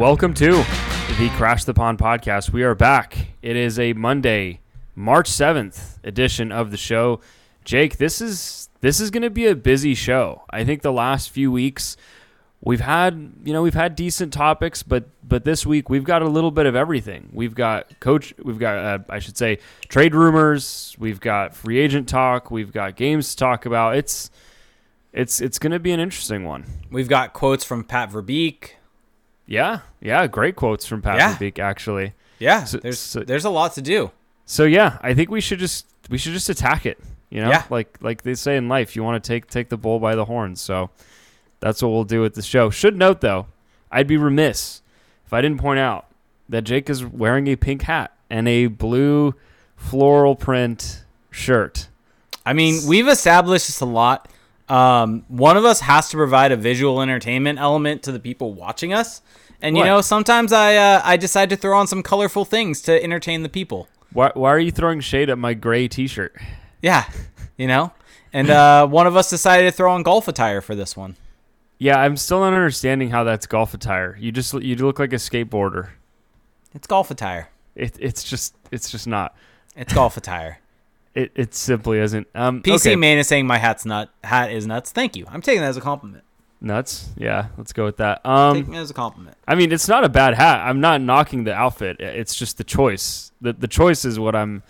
Welcome to the Crash the Pond podcast. We are back. It is a Monday, March 7th edition of the show. Jake, this is this is going to be a busy show. I think the last few weeks we've had, you know, we've had decent topics, but but this week we've got a little bit of everything. We've got coach, we've got uh, I should say trade rumors, we've got free agent talk, we've got games to talk about. It's it's it's going to be an interesting one. We've got quotes from Pat Verbeek. Yeah, yeah, great quotes from Pat Yeah. Verbeek actually. Yeah, So- there's so- there's a lot to do. So yeah, I think we should just we should just attack it. You know, Yeah. like like they say in life, you want to take take the bull by the horns. So that's what we'll do with the show. Should note though, I'd be remiss if I didn't point out that Jake is wearing a pink hat and a blue floral print shirt. I mean, we've established this a lot. Um, one of us has to provide a visual entertainment element to the people watching us, and you know, sometimes I uh, I decide to throw on some colorful things to entertain the people. Why why are you throwing shade at my gray T-shirt? Yeah, you know, and uh, one of us decided to throw on golf attire for this one. Yeah, I'm still not understanding how that's golf attire. You just you look like a skateboarder. It's golf attire. It, it's just it's just not. It's golf attire. It it simply isn't. Um, PC okay. man is saying my hat's not Hat is nuts. Thank you. I'm taking that as a compliment. Nuts. Yeah, let's go with that. Um, taking it as a compliment. I mean, it's not a bad hat. I'm not knocking the outfit. It's just the choice. The the choice is what I'm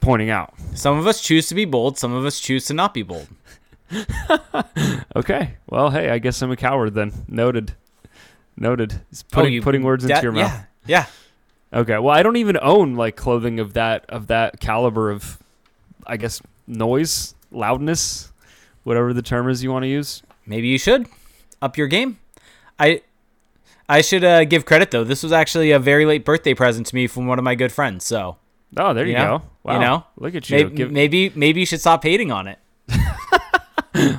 pointing out. Some of us choose to be bold. Some of us choose to not be bold. Okay. Well, hey, I guess I'm a coward then. Noted. Noted. It's putting Oh, you- putting words into your mouth. Yeah, yeah. Okay. Well, I don't even own like clothing of that of that caliber of, I guess, noise, loudness, whatever the term is you want to use. Maybe you should up your game. I I should uh, give credit though. This was actually a very late birthday present to me from one of my good friends. So Oh, there you, You know? go. Wow. You know? Look at you. maybe Give- maybe maybe you should stop hating on it.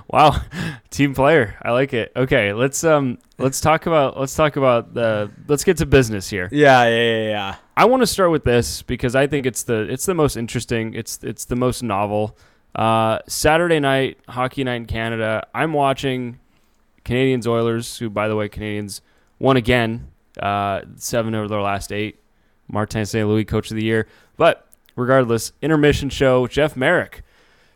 Wow, team player. I like it. Okay, let's um let's talk about let's talk about the let's get to business here. Yeah, yeah, yeah, yeah. I want to start with this because I think it's the it's the most interesting. It's it's the most novel. Uh, Saturday night hockey night in Canada. I'm watching Canadiens Oilers, who by the way Canadiens won again, uh, seven over their last eight. Martin St. Louis, coach of the year. But regardless, intermission show. Jeff Marek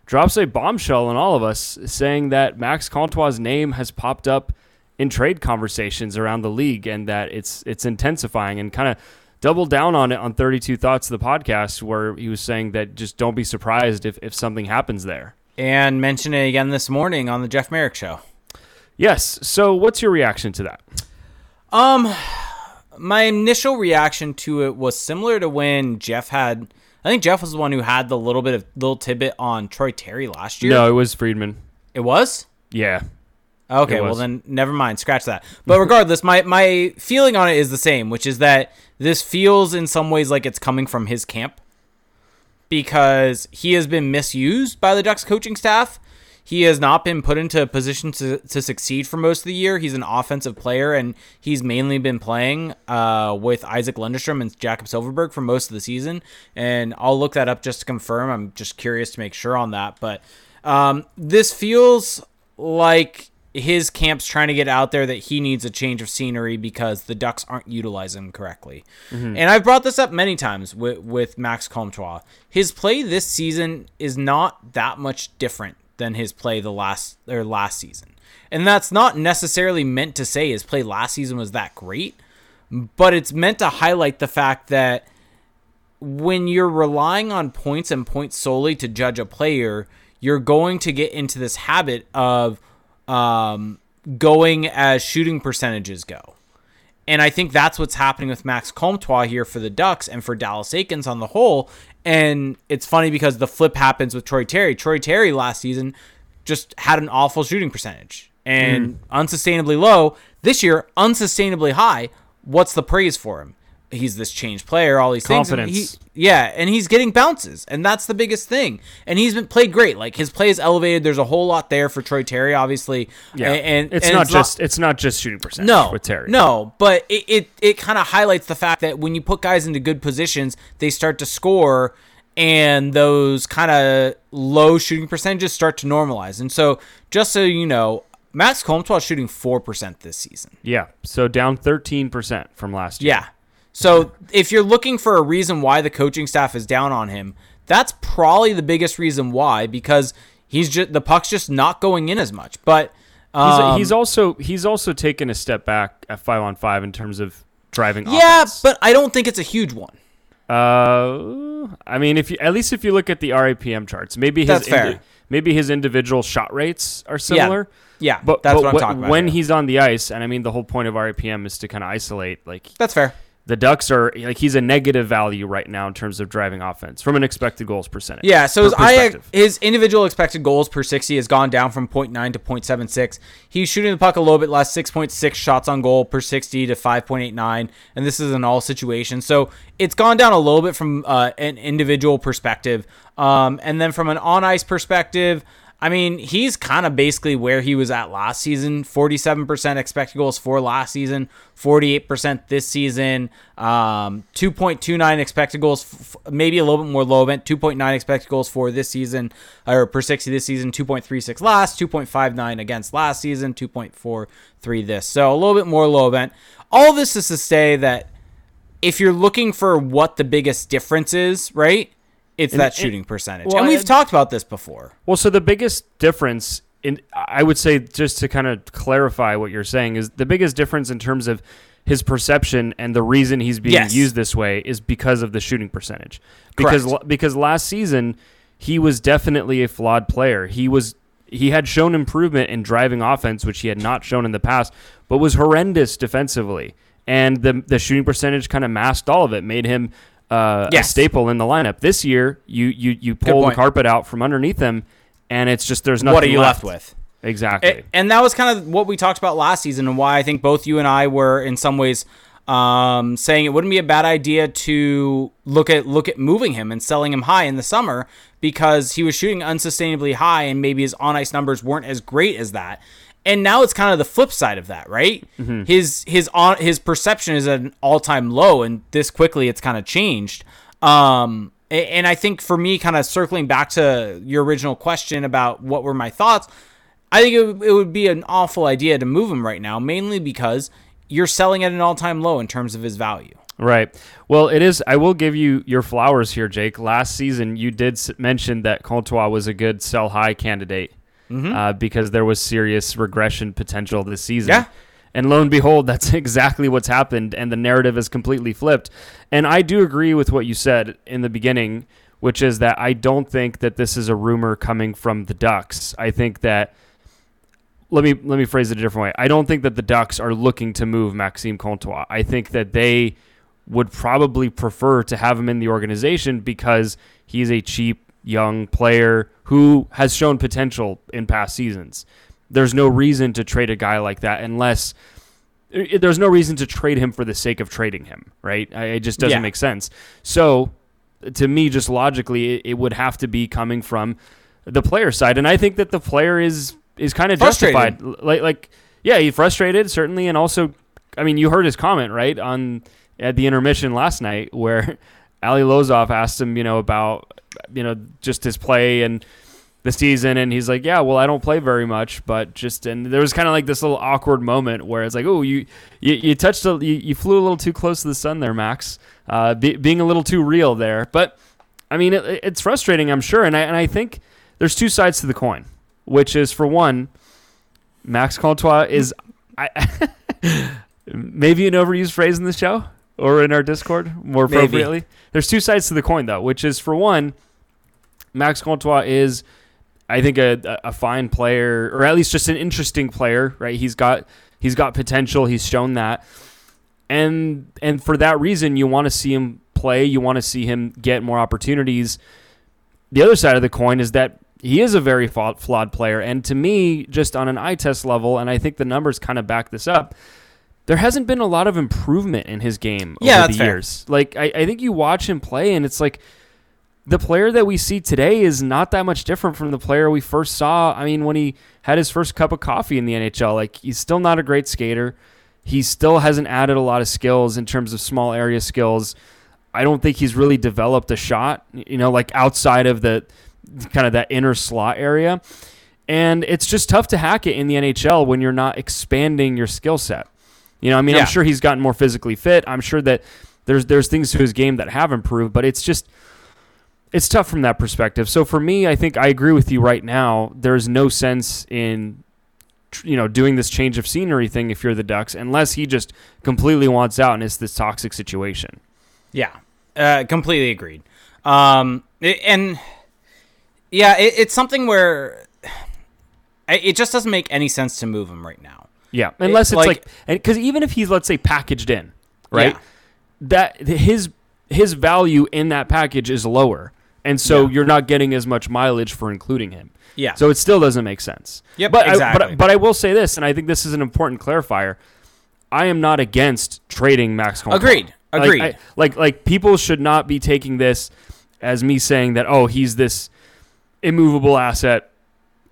drops a bombshell on all of us, saying that Max Comtois' name has popped up in trade conversations around the league, and that it's it's intensifying, and kind of doubled down on it on 32 Thoughts, of the podcast, where he was saying that just don't be surprised if, if something happens there. And mention it again this morning on the Jeff Marek show. Yes. So, what's your reaction to that? Um, my initial reaction to it was similar to when Jeff had. I think Jeff was the one who had the little bit of little tidbit on Troy Terry last year. No, it was Friedman. it was. Yeah. Okay, well then never mind, scratch that. But regardless, my my feeling on it is the same, which is that this feels in some ways like it's coming from his camp because he has been misused by the Ducks coaching staff. He has not been put into a position to, to succeed for most of the year. He's an offensive player, and he's mainly been playing uh, with Isac Lundestrom and Jakob Silfverberg for most of the season. And I'll look that up just to confirm. I'm just curious to make sure on that. But um, this feels like his camp's trying to get out there that he needs a change of scenery because the Ducks aren't utilizing him correctly. Mm-hmm. And I've brought this up many times with, with Max Comtois. His play this season is not that much different than his play the last or last season. And that's not necessarily meant to say his play last season was that great, but it's meant to highlight the fact that when you're relying on points and points solely to judge a player, you're going to get into this habit of um, going as shooting percentages go. And I think that's what's happening with Max Comtois here for the Ducks and for Dallas Eakins on the whole. And it's funny because the flip happens with Troy Terry. Troy Terry last season just had an awful shooting percentage and unsustainably low. This year, unsustainably high. What's the praise for him? He's this changed player, all these things. and Confidence. he- yeah, and he's getting bounces, and that's the biggest thing. And he's been played great. Like his play is elevated. There's a whole lot there for Troy Terry, obviously. Yeah. and, and it's and not just it's not just shooting percentage no with Terry. No, but it it, it kind of highlights the fact that when you put guys into good positions, they start to score, and those kind of low shooting percentages start to normalize. And so, just so you know, Max Comtois shooting four percent this season. Yeah, so down 13% from last year. Yeah. So if you're looking for a reason why the coaching staff is down on him, that's probably the biggest reason why because he's just the puck's just not going in as much. But He's, um, he's also he's also taken a step back at 5 on 5 in terms of driving yeah, offense. but I don't think it's a huge one. Uh, I mean, if you at least if you look at the RAPM charts, maybe his That's fair. maybe his individual shot rates are similar. Yeah, yeah But, that's but what I'm talking about. when here. he's on the ice, and I mean the whole point of RAPM is to kind of isolate. Like that's fair. The Ducks are like he's a negative value right now in terms of driving offense from an expected goals percentage. Yeah, so his, I, his individual expected goals per 60 has gone down from 0.9 to 0.76. He's shooting the puck a little bit less, 6.6 shots on goal per 60 to 5.89, and this is in all situations. So it's gone down a little bit from uh, an individual perspective. Um, and then from an on ice perspective, I mean, he's kind of basically where he was at last season 47% expected goals for last season, 48% this season, um, 2.29 expected goals, f- maybe a little bit more low event, 2.9 expected goals for this season, or per 60 this season, 2.36 last, 2.59 against last season, 2.43 this. So a little bit more low event. All this is to say that if you're looking for what the biggest difference is, right? It's that and- shooting percentage. well, and we've talked about this before. Well, so the biggest difference in I would say just to kind of clarify what you're saying is the biggest difference in terms of his perception and the reason he's being Yes. used this way is because of the shooting percentage. Because Correct. because last season he was definitely a flawed player. He was he had shown improvement in driving offense, which he had not shown in the past, but was horrendous defensively. And the the shooting percentage kind of masked all of it, made him uh, a staple in the lineup. This year, you you you pull the carpet out from underneath him, and it's just there's nothing. What are you left with? Exactly. A- And that was kind of what we talked about last season, and why I think both you and I were in some ways um, saying it wouldn't be a bad idea to look at look at moving him and selling him high in the summer because he was shooting unsustainably high, and maybe his on ice numbers weren't as great as that. And now it's kind of the flip side of that, right? His his on his perception is at an all time low, and this quickly it's kind of changed. Um, and I think for me, kind of circling back to your original question about what were my thoughts, I think it, would- it would be an awful idea to move him right now, mainly because you're selling at an all time low in terms of his value. Right. Well, it is. I will give you your flowers here, Jake. Last season, you did mention that Comtois was a good sell high candidate Mm-hmm. uh, because there was serious regression potential this season. Yeah. And lo and behold, that's exactly what's happened, and the narrative is completely flipped. And I do agree with what you said in the beginning, which is that I don't think that this is a rumor coming from the Ducks. I think that let me let me phrase it a different way. I don't think that the Ducks are looking to move Maxime Comtois. I think that they would probably prefer to have him in the organization because he's a cheap young player who has shown potential in past seasons. There's no reason to trade a guy like that unless there's no reason to trade him for the sake of trading him, right? It just doesn't Yeah. make sense. So, to me, just logically, it, would have to be coming from the player side, and I think that the player is is kind of justified. Like, like, yeah, he's frustrated certainly, and also, I mean, you heard his comment right on at the intermission last night where Ali Lozoff asked him, you know, about you know just his play and the season and he's like yeah well i don't play very much but just and there was kind of like this little awkward moment where it's like oh you you, you touched a, you, you flew a little too close to the sun there max uh, be, being a little too real there but i mean it, it's frustrating i'm sure and I, and I think there's two sides to the coin which is for one max comtois is I, maybe an overused phrase in the show or in our discord more Maybe. appropriately there's two sides to the coin though which is for one Max Comtois is, I think, a, a fine player, or at least just an interesting player. Right? He's got he's got potential. He's shown that, and and for that reason, you want to see him play. You want to see him get more opportunities. The other side of the coin is that he is a very flawed player, and to me, just on an eye test level, and I think the numbers kind of back this up. There hasn't been a lot of improvement in his game Yeah, over the fair. years. Like I, I think you watch him play, and it's like the player that we see today is not that much different from the player we first saw. I mean, when he had his first cup of coffee in the NHL, like he's still not a great skater. He still hasn't added a lot of skills in terms of small area skills. I don't think he's really developed a shot, you know, like outside of the kind of that inner slot area. And it's just tough to hack it in the NHL when you're not expanding your skill set. You know, I mean, Yeah. I'm sure he's gotten more physically fit. I'm sure that there's there's things to his game that have improved, but it's just it's tough from that perspective. So for me, I think I agree with you right now. There's no sense in you know doing this change of scenery thing if you're the Ducks unless he just completely wants out and it's this toxic situation. Yeah, uh, completely agreed. Um, and yeah, it, it's something where it just doesn't make any sense to move him right now. Yeah, unless it's like- like because even if he's let's say packaged in, right? Yeah. That his his value in that package is lower, and so Yeah. you're not getting as much mileage for including him. Yeah. So it still doesn't make sense. Yep, but I, exactly. but but I will say this, and I think this is an important clarifier. I am not against trading Max Comtois. Agreed. Like, Agreed. I- like like people should not be taking this as me saying that oh he's this immovable asset.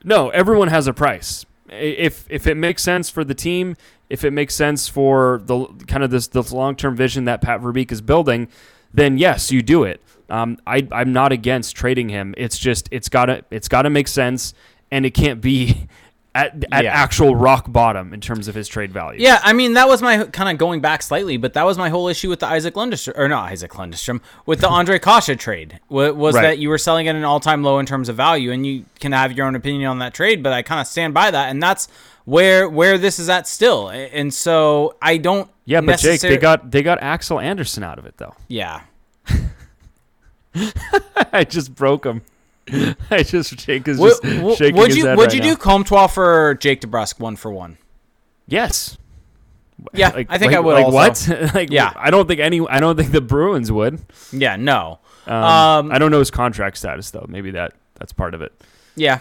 No, everyone has a price. If if it makes sense for the team, if it makes sense for the kind of this the long term vision that Pat Verbeek is building, then yes, you do it. Um, I I'm not against trading him. It's just it's gotta it's gotta make sense, and it can't be at at Yeah. actual rock bottom in terms of his trade value. Yeah, I mean that was my kind of going back slightly, but that was my whole issue with the Isac Lundstrom or not Isac Lundestrom with the Ondrej Kase trade. wa- Was Right. that you were selling at an all-time low in terms of value, and you can have your own opinion on that trade, but I kind of stand by that, and that's where where this is at still. And so I don't. Yeah, but Jake, they got they got Axel Andersson out of it though. yeah. I just broke him. I just Jake is just would- shaking would his you head would right you now. do Comtois for Jake DeBrusk one for one? Yes. Yeah, I think I would Like also. what? like Yeah. I don't think any. I don't think the Bruins would. Yeah, no. Um, Um, I don't know his contract status though. Maybe that that's part of it. Yeah.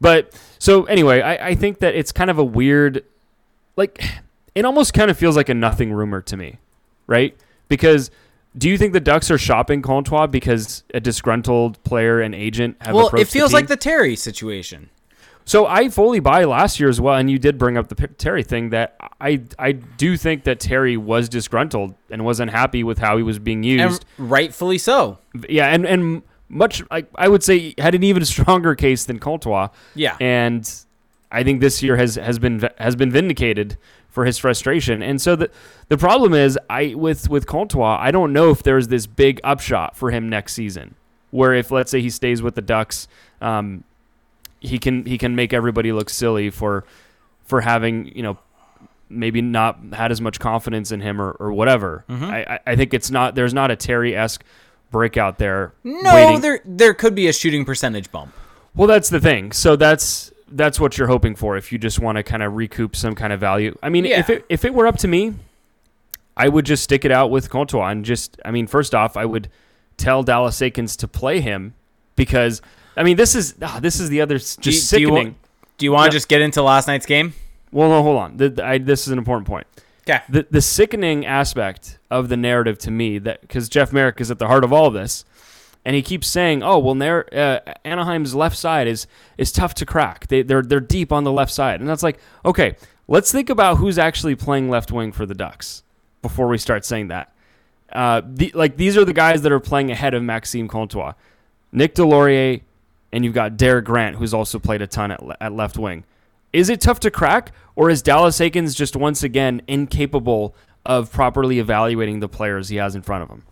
But so anyway, I, I think that it's kind of a weird, like, it almost kind of feels like a nothing rumor to me, right? Because do you think the Ducks are shopping Comtois because a disgruntled player and agent have Well, approached it feels the like the Terry situation. So I fully buy last year as well, and you did bring up the Terry thing. That I I do think that Terry was disgruntled and was unhappy with how he was being used. And rightfully so. yeah, and and much like I would say had an even stronger case than Comtois. Yeah. and I think this year has has been has been vindicated for his frustration. And so the the problem is I with with Comtois, I don't know if there's this big upshot for him next season, where if let's say he stays with the Ducks, um, he can he can make everybody look silly for for having you know maybe not had as much confidence in him or, or whatever. Mm-hmm. I, I I think it's not there's not a Terry esque breakout there. No, waiting. there there could be a shooting percentage bump. Well, that's the thing. So that's that's what you're hoping for if you just want to kind of recoup some kind of value. I mean, if it if it were up to me, I would just stick it out with Comtois and just I mean, first off, I would tell Dallas Eakins to play him because I mean, this is ah, this is the other just Do you- do you sickening. Do you want Yeah. to just get into last night's game? well, no, hold on. The, the- I, this is an important point. Okay. The the sickening aspect of the narrative to me that because Jeff Marek is at the heart of all of this, and he keeps saying, "Oh, well, uh, Anaheim's left side is is tough to crack. They they're they're deep on the left side." And that's like, okay, let's think about who's actually playing left wing for the Ducks before we start saying that. Uh, the, like these are the guys that are playing ahead of Maxime Comtois, Nick Deslauriers, and you've got Derek Grant, who's also played a ton at, at left wing. Is it tough to crack, or is Dallas Eakins just once again incapable of properly evaluating the players he has in front of him?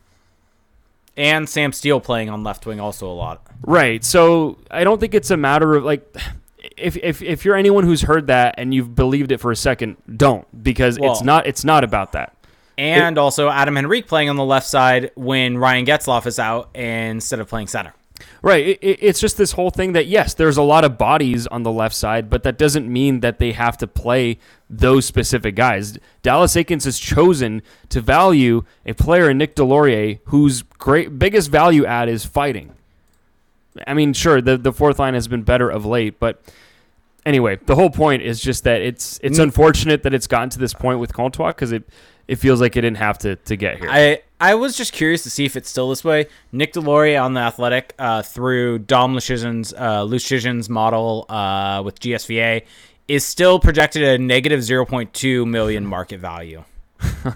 And Sam Steel playing on left wing also a lot. Right. So I don't think it's a matter of like if if if you're anyone who's heard that and you've believed it for a second, don't because it's not it's not about that. And also Adam Henrique playing on the left side when Ryan Getzlaf is out instead of playing center. Right. It, it- it's just this whole thing that yes, there's a lot of bodies on the left side, but that doesn't mean that they have to play those specific guys. Dallas Eakins has chosen to value a player in Nick Deslauriers whose great biggest value add is fighting. I mean, sure, the the fourth line has been better of late, but anyway, the whole point is just that it's it's Mm. unfortunate that it's gotten to this point with Comtois because it it feels like it didn't have to to get here. I I was just curious to see if it's still this way. Nick Deslauriers on the Athletic uh, through Dom Lucian's uh, Lucian's model uh, with GSVA is still projected at a negative 0.2 million market value.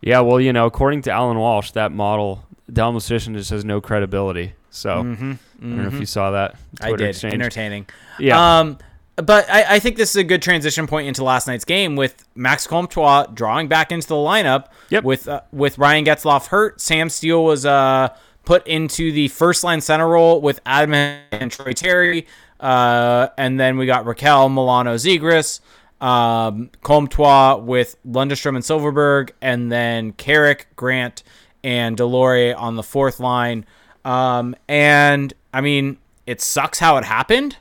Yeah, well, you know, according to Alan Walsh, that model, Dalmatian just has no credibility. So, Mm-hmm. I don't know if you saw that. Mm-hmm. I did. exchange. Entertaining. Yeah. Um, but I, I think this is a good transition point into last night's game with Max Comtois drawing back into the lineup. Yep. With uh, with Ryan Getzlaf hurt, Sam Steel was uh put into the first line center role with Adam and Troy Terry, uh, and then we got Rakell Milano Zegras, um, Comtois with Lundestrom and Silfverberg, and then Carrick Grant and Delore on the fourth line. Um, and I mean, it sucks how it happened.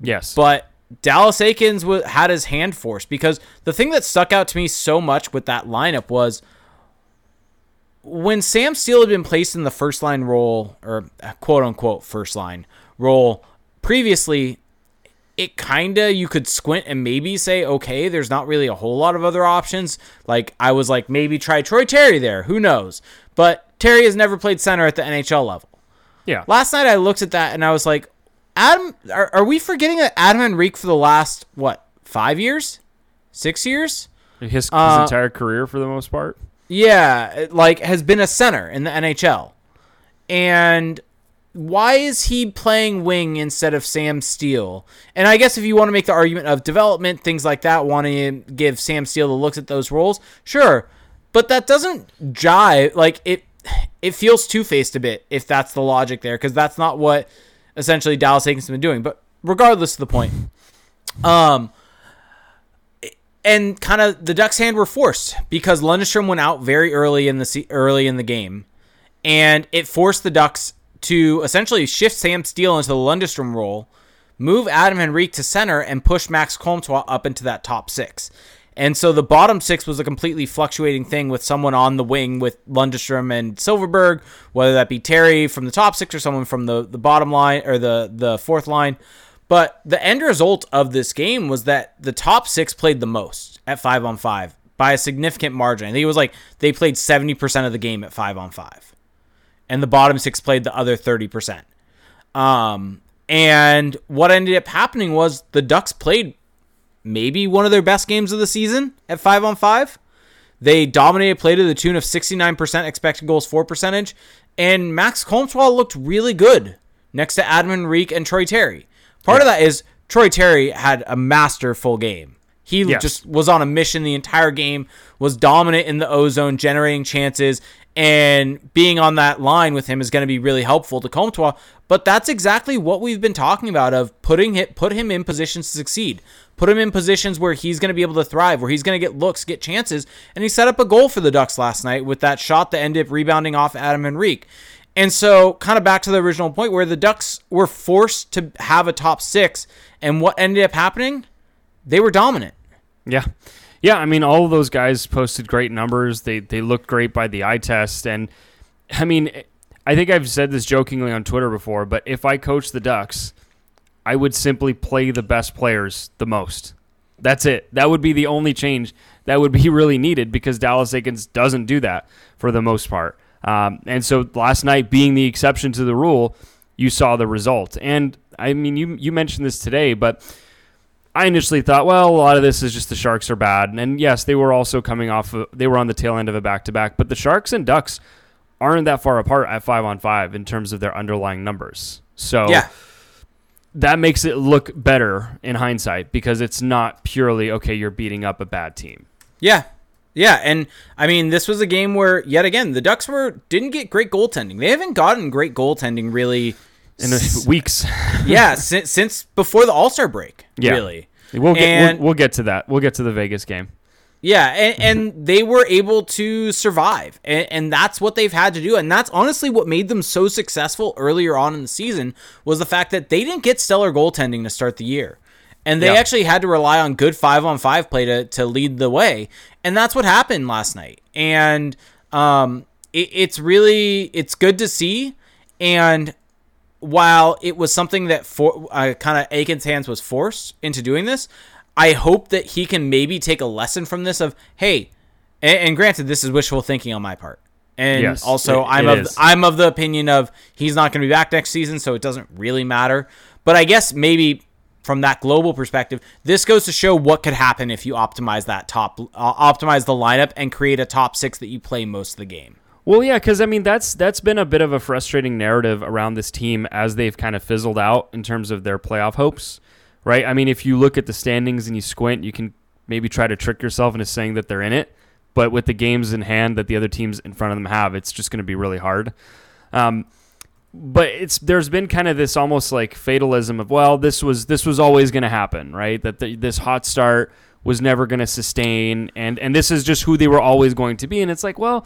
yes. But Dallas Eakins w- had his hand forced because the thing that stuck out to me so much with that lineup was when Sam Steel had been placed in the first line role, or uh, quote unquote first line role previously, it kind of, you could squint and maybe say, okay, there's not really a whole lot of other options. Like, I was like, maybe try Troy Terry there. Who knows? But Terry has never played center at the NHL level. yeah. Last night I looked at that and I was like, Adam, are, are we forgetting that Adam Henrique for the last what five years, six years? His, his uh, entire career, for the most part. Yeah, like has been a center in the NHL, and why is he playing wing instead of Sam Steel? And I guess if you want to make the argument of development, things like that, wanting to give Sam Steel the looks at those roles, sure, but that doesn't jive. Like it, it feels two faced a bit if that's the logic there, because that's not what essentially Dallas Eakins has been doing. But regardless of the point, um, and kind of the Ducks' hand were forced because Lundstrom went out very early in the early in the game, and it forced the Ducks to essentially shift Sam Steel into the Lundstrom role, move Adam Henrique to center, and push Max Comtois up into that top six. And so the bottom six was a completely fluctuating thing with someone on the wing with Lundestrom and Silfverberg, whether that be Terry from the top six or someone from the, the bottom line or the, the fourth line. But the end result of this game was that the top six played the most at five on five by a significant margin. I think it was like they played 70% of the game at five on five. And the bottom six played the other 30%. Um, and what ended up happening was the Ducks played maybe one of their best games of the season at five on five. They dominated play to the tune of 69% expected goals for percentage. And Max Comtois looked really good next to Adam Reek and Troy Terry. Part of that is Troy Terry had a masterful game. He Yes. just was on a mission the entire game, was dominant in the ozone, generating chances, and being on that line with him is going to be really helpful to Comtois. But that's exactly what we've been talking about of putting it, put him in positions to succeed. Put him in positions where he's going to be able to thrive, where he's going to get looks, get chances. And he set up a goal for the Ducks last night with that shot that ended up rebounding off Adam Henrique. And so, kind of back to the original point where the Ducks were forced to have a top six. And what ended up happening? They were dominant. Yeah. Yeah, I mean all of those guys posted great numbers. They they looked great by the eye test and I mean I think I've said this jokingly on Twitter before, but if I coach the Ducks, I would simply play the best players the most. That's it. That would be the only change that would be really needed because Dallas Eakins doesn't do that for the most part. Um, and so last night being the exception to the rule, you saw the result. And I mean, you you mentioned this today, but I initially thought, well, a lot of this is just the Sharks are bad, and yes, they were also coming off. Of, they were on the tail end of a back to back, but the Sharks and Ducks aren't that far apart at five on five in terms of their underlying numbers. So Yeah. That makes it look better in hindsight because it's not purely okay. You're beating up a bad team. Yeah. Yeah, and I mean, this was a game where yet again the Ducks were didn't get great goaltending. They haven't gotten great goaltending really. In weeks, yeah, since, since before the All Star break. Yeah. Really. we'll get And- we'll, we'll get to that. We'll get to the Vegas game. Yeah, and, and they were able to survive, and, and that's what they've had to do, and that's honestly what made them so successful earlier on in the season was the fact that they didn't get stellar goaltending to start the year, and they Yeah. actually had to rely on good five on five play to to lead the way, and that's what happened last night, and um, it, it's really it's good to see, and while it was something that for uh, kind of Eakins' hands was forced into doing this, I hope that he can maybe take a lesson from this of hey, and, and granted this is wishful thinking on my part. And Yes, also it- I'm it of is. I'm of the opinion of he's not going to be back next season so it doesn't really matter. But I guess maybe from that global perspective, this goes to show what could happen if you optimize that top uh, optimize the lineup and create a top 6 that you play most of the game. Well, yeah, because I mean that's that's been a bit of a frustrating narrative around this team as they've kind of fizzled out in terms of their playoff hopes, right? I mean, if you look at the standings and you squint, you can maybe try to trick yourself into saying that they're in it, but with the games in hand that the other teams in front of them have, it's just going to be really hard. Um, but it's there's been kind of this almost like fatalism of well, this was this was always going to happen, right? That the, this hot start was never going to sustain, and and this is just who they were always going to be, and it's like well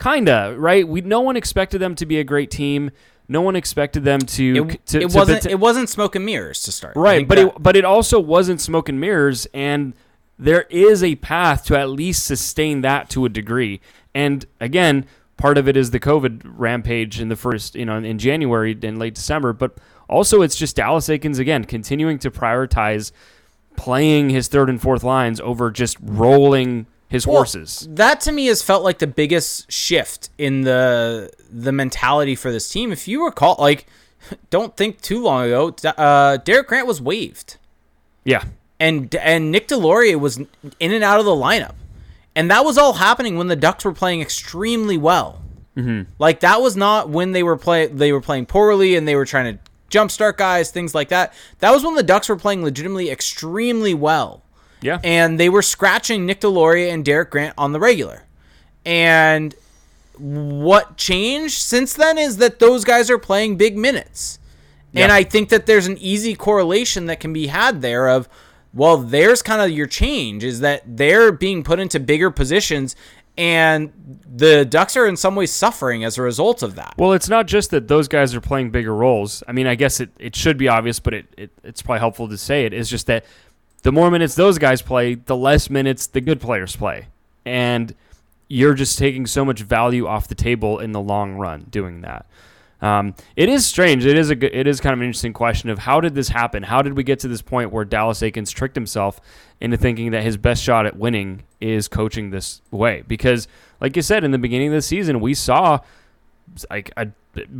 Kinda, right? We no one expected them to be a great team. No one expected them to. It, to, it to wasn't. pota- it wasn't smoke and mirrors to start. Right, but that- it but it also wasn't smoke and mirrors, and there is a path to at least sustain that to a degree. And again, part of it is the COVID rampage in the first, you know, in January and late December, but also it's just Dallas Eakins again continuing to prioritize playing his third and fourth lines over just rolling his Well, horses. That to me has felt like the biggest shift in the the mentality for this team. If you recall, like, don't think too long ago, uh, Derek Grant was waived, Yeah, and and Nick Deslauriers was in and out of the lineup, and that was all happening when the Ducks were playing extremely well. Mm-hmm. Like that was not when they were play they were playing poorly and they were trying to jumpstart guys, things like that. That was when the Ducks were playing legitimately extremely well yeah. and they were scratching Nick Deslauriers and Derek Grant on the regular. And what changed since then is that those guys are playing big minutes. And I think that there's an easy correlation that can be had there of well, there's kind of your change is that they're being put into bigger positions and the Ducks are in some ways suffering as a result of that. Well, it's not just that those guys are playing bigger roles. I mean, I guess it, it should be obvious, but it, it it's probably helpful to say. It's just that the more minutes those guys play, the less minutes the good players play. And you're just taking so much value off the table in the long run doing that. Um, it is strange. It is a it is kind of an interesting question of how did this happen? How did we get to this point where Dallas Eakins tricked himself into thinking that his best shot at winning is coaching this way? Because, like you said in the beginning of the season, we saw like a,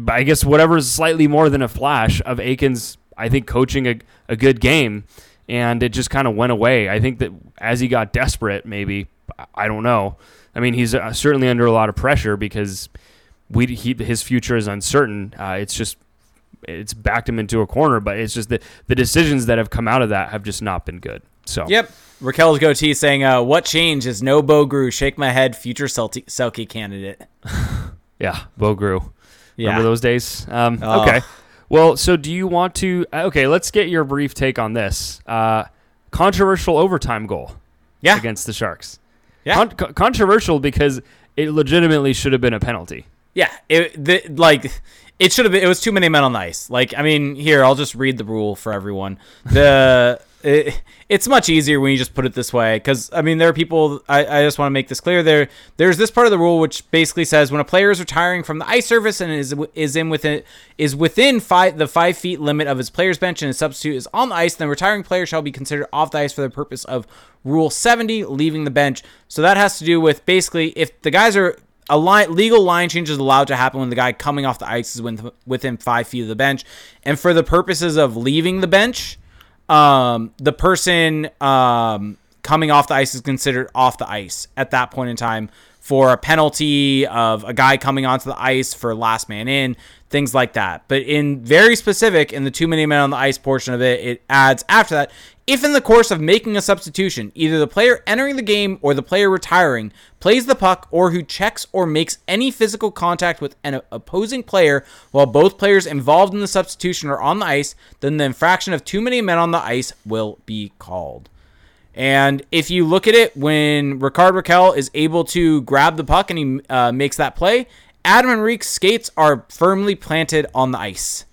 I guess whatever is slightly more than a flash of Eakins. I think coaching a, a good game, and it just kind of went away. I think that as he got desperate, maybe I don't know. I mean, he's uh, certainly under a lot of pressure because we he, his future is uncertain. Uh, it's just it's backed him into a corner, but it's just that the decisions that have come out of that have just not been good. So Yep. Raquel's goatee saying, uh, "What change is no Bo Groulx? Shake my head, future Celtic Selke candidate." yeah, Bo Groulx. Yeah. Remember those days? Um, Oh. Okay. Well, so do you want to? uh, Okay, let's get your brief take on this. Uh, controversial overtime goal Yeah. against the Sharks. Yeah. Con- co- controversial because it legitimately should have been a penalty. Yeah, it the, like it should have been. It was too many men on the ice. Like I mean, here I'll just read the rule for everyone. The it, it's much easier when you just put it this way because I mean there are people. I, I just want to make this clear. There there's this part of the rule which basically says when a player is retiring from the ice surface and is is in within is within five the five feet limit of his player's bench and his substitute is on the ice, then retiring player shall be considered off the ice for the purpose of Rule 70, leaving the bench. So that has to do with basically if the guys are a line, legal line change is allowed to happen when the guy coming off the ice is within five feet of the bench. And for the purposes of leaving the bench, um, the person um, coming off the ice is considered off the ice at that point in time for a penalty of a guy coming onto the ice for last man in, things like that. But in very specific, in the too many men on the ice portion of it, it adds after that. If in the course of making a substitution, either the player entering the game or the player retiring plays the puck or who checks or makes any physical contact with an opposing player while both players involved in the substitution are on the ice, then the infraction of too many men on the ice will be called. And if you look at it, when Rickard Rakell is able to grab the puck and he uh, makes that play, Adam Henrique's skates are firmly planted on the ice.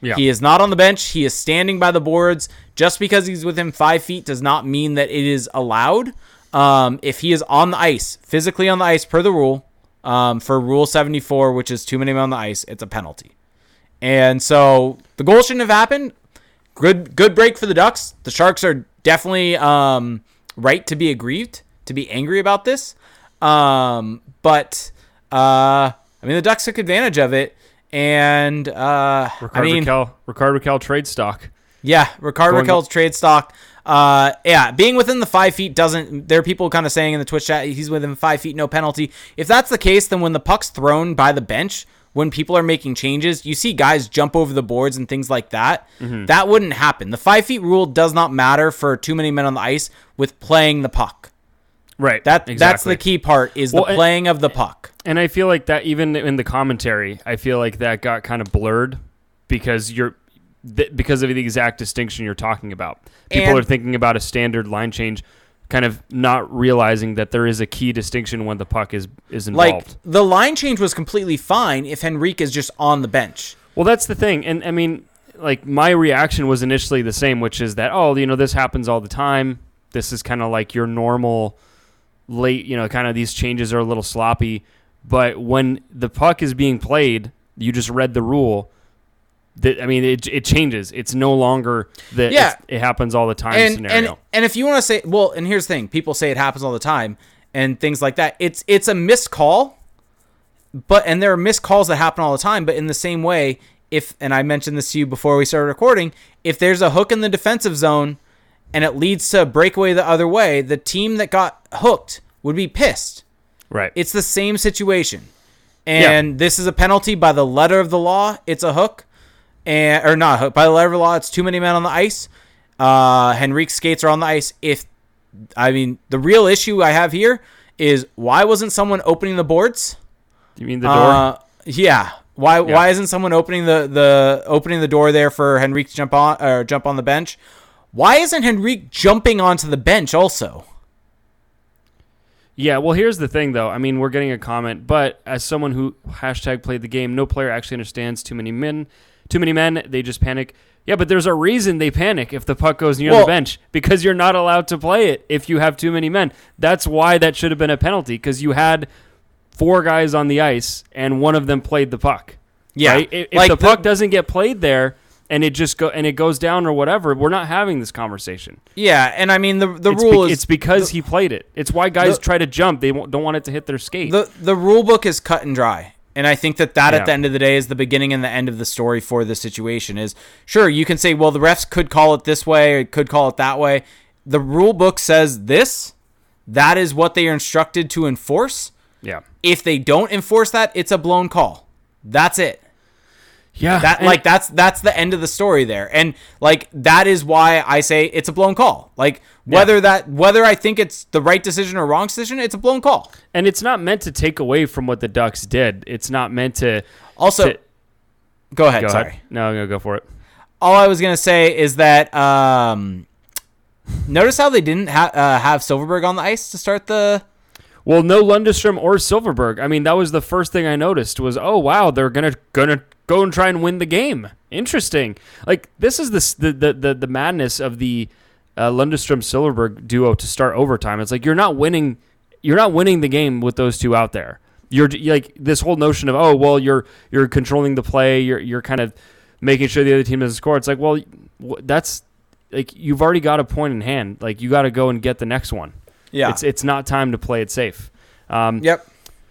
Yeah. He is not on the bench. He is standing by the boards. Just because he's within five feet does not mean that it is allowed. Um, if he is on the ice, physically on the ice per the rule, um, for Rule 74, which is too many men on the ice, it's a penalty. And so the goal shouldn't have happened. Good, good break for the Ducks. The Sharks are definitely um, right to be aggrieved, to be angry about this. Um, but uh, I mean, the Ducks took advantage of it, and uh, Rickard I mean, Rakell, Rickard Rakell trade stock. yeah, Rickard Going- Rakell's trade stock. Uh, yeah, being within the five feet doesn't. There are people kind of saying in the Twitch chat he's within five feet, no penalty. If that's the case, then when the puck's thrown by the bench, when people are making changes, you see guys jump over the boards and things like that. Mm-hmm. That wouldn't happen. The five feet rule does not matter for too many men on the ice with playing the puck. Right. That that's the key part is Well, the and- playing of the puck. And I feel like that even in the commentary, I feel like that got kind of blurred because you're th- because of the exact distinction you're talking about. People And- are thinking about a standard line change, kind of not realizing that there is a key distinction when the puck is is Like involved. the line change was completely fine if Henrique is just on the bench. well, that's the thing, and I mean, like my reaction was initially the same, which is that oh, you know, this happens all the time. This is kind of like your normal late, you know, kind of these changes are a little sloppy. But when the puck is being played, you just read the rule. That I mean, it, it changes. It's no longer that Yeah. it happens all the time and scenario. and and if you want to say well and here's the thing people say it happens all the time and things like that it's it's a missed call but and there are missed calls that happen all the time but in the same way if and i mentioned this to you before we started recording if there's a hook in the defensive zone and it leads to a breakaway the other way the team that got hooked would be pissed right. it's the same situation. And this is a penalty by the letter of the law. It's a hook. And or not a hook. By the letter of the law, it's too many men on the ice. Uh Henrique skates are on the ice. If I mean the real issue I have here is why wasn't someone opening the boards? you mean the door? Uh, yeah. Why why isn't someone opening the, the opening the door there for Henrique to jump on or jump on the bench? Why isn't Henrique jumping onto the bench also? Yeah, well, here's the thing, though. I mean, we're getting a comment, but as someone who hashtag played the game, no player actually understands too many men. Too many men, they just panic. Yeah, but there's a reason they panic if the puck goes near Well- the bench because you're not allowed to play it if you have too many men. That's why that should have been a penalty because you had four guys on the ice and one of them played the puck. Yeah. right? If, if the the- puck doesn't get played there and it just go and it goes down or whatever, we're not having this conversation. Yeah, and I mean the the It's, rule be- is it's because he played it. It's why guys the- try to jump. They don't want it to hit their skate. the the rule book is cut and dry and i think that that Yeah. at the end of the day is the beginning and the end of the story for this situation is sure you can say well the refs could call it this way or could call it that way the rule book says this that is what they are instructed to enforce yeah. if they don't enforce that it's a blown call that's it Yeah. that like that's that's the end of the story there and like that is why i say it's a blown call like whether that whether i think it's the right decision or wrong decision it's a blown call and it's not meant to take away from what the Ducks did. It's not meant to. also to- go ahead go sorry ahead. No, no, go for it. all I was gonna say is that um, notice how they didn't ha- uh, have Silfverberg on the ice to start the. Well, no Lundestrom or Silfverberg. I mean, that was the first thing I noticed was, oh wow, they're gonna gonna go and try and win the game. Interesting. Like this is the the the the, madness of the uh, Lundestrom Silfverberg duo to start overtime. It's like you're not winning, you're not winning the game with those two out there. You're like this whole notion of oh well, you're you're controlling the play. You're you're kind of making sure the other team doesn't score. It's like well, that's like you've already got a point in hand. Like you got to go and get the next one. Yeah. It's it's not time to play it safe. Um, yep.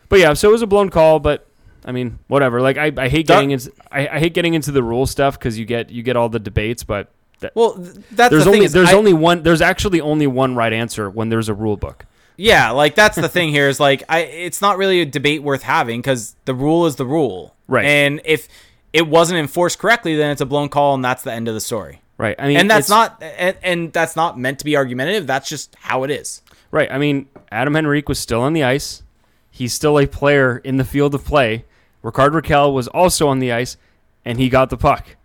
But yeah, so it was a blown call, but I mean, whatever. Like I, I hate getting into I, I hate getting into the rule stuff because you get you get all the debates, but that, Well, that's there's the only there's I- only one there's actually only one right answer when there's a rule book. yeah, like that's the thing here is like I. It's not really a debate worth having because the rule is the rule, Right. And if it wasn't enforced correctly, then it's a blown call, and that's the end of the story. Right. I mean, And that's not and, and that's not meant to be argumentative. That's just how it is. Right. I mean, Adam Henrique was still on the ice. He's still a player in the field of play. Rickard Rakell was also on the ice, and he got the puck.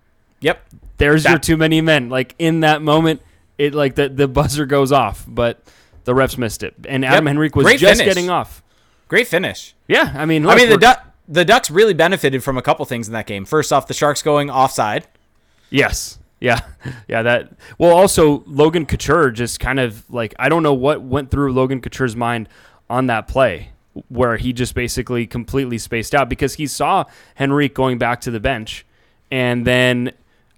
Yep. There's your too many men. Like in that moment, it like the the buzzer goes off, but the refs missed it, and Adam Yep. Henrique was Great just finish. getting off. Great finish. Yeah, I mean, I mean, the the Ducks really benefited from a couple things in that game. First off, the Sharks going offside. Yes. Yeah. Yeah. That. Well, also Logan Couture just kind of like I don't know what went through Logan Couture's mind on that play where he just basically completely spaced out because he saw Henrique going back to the bench, and then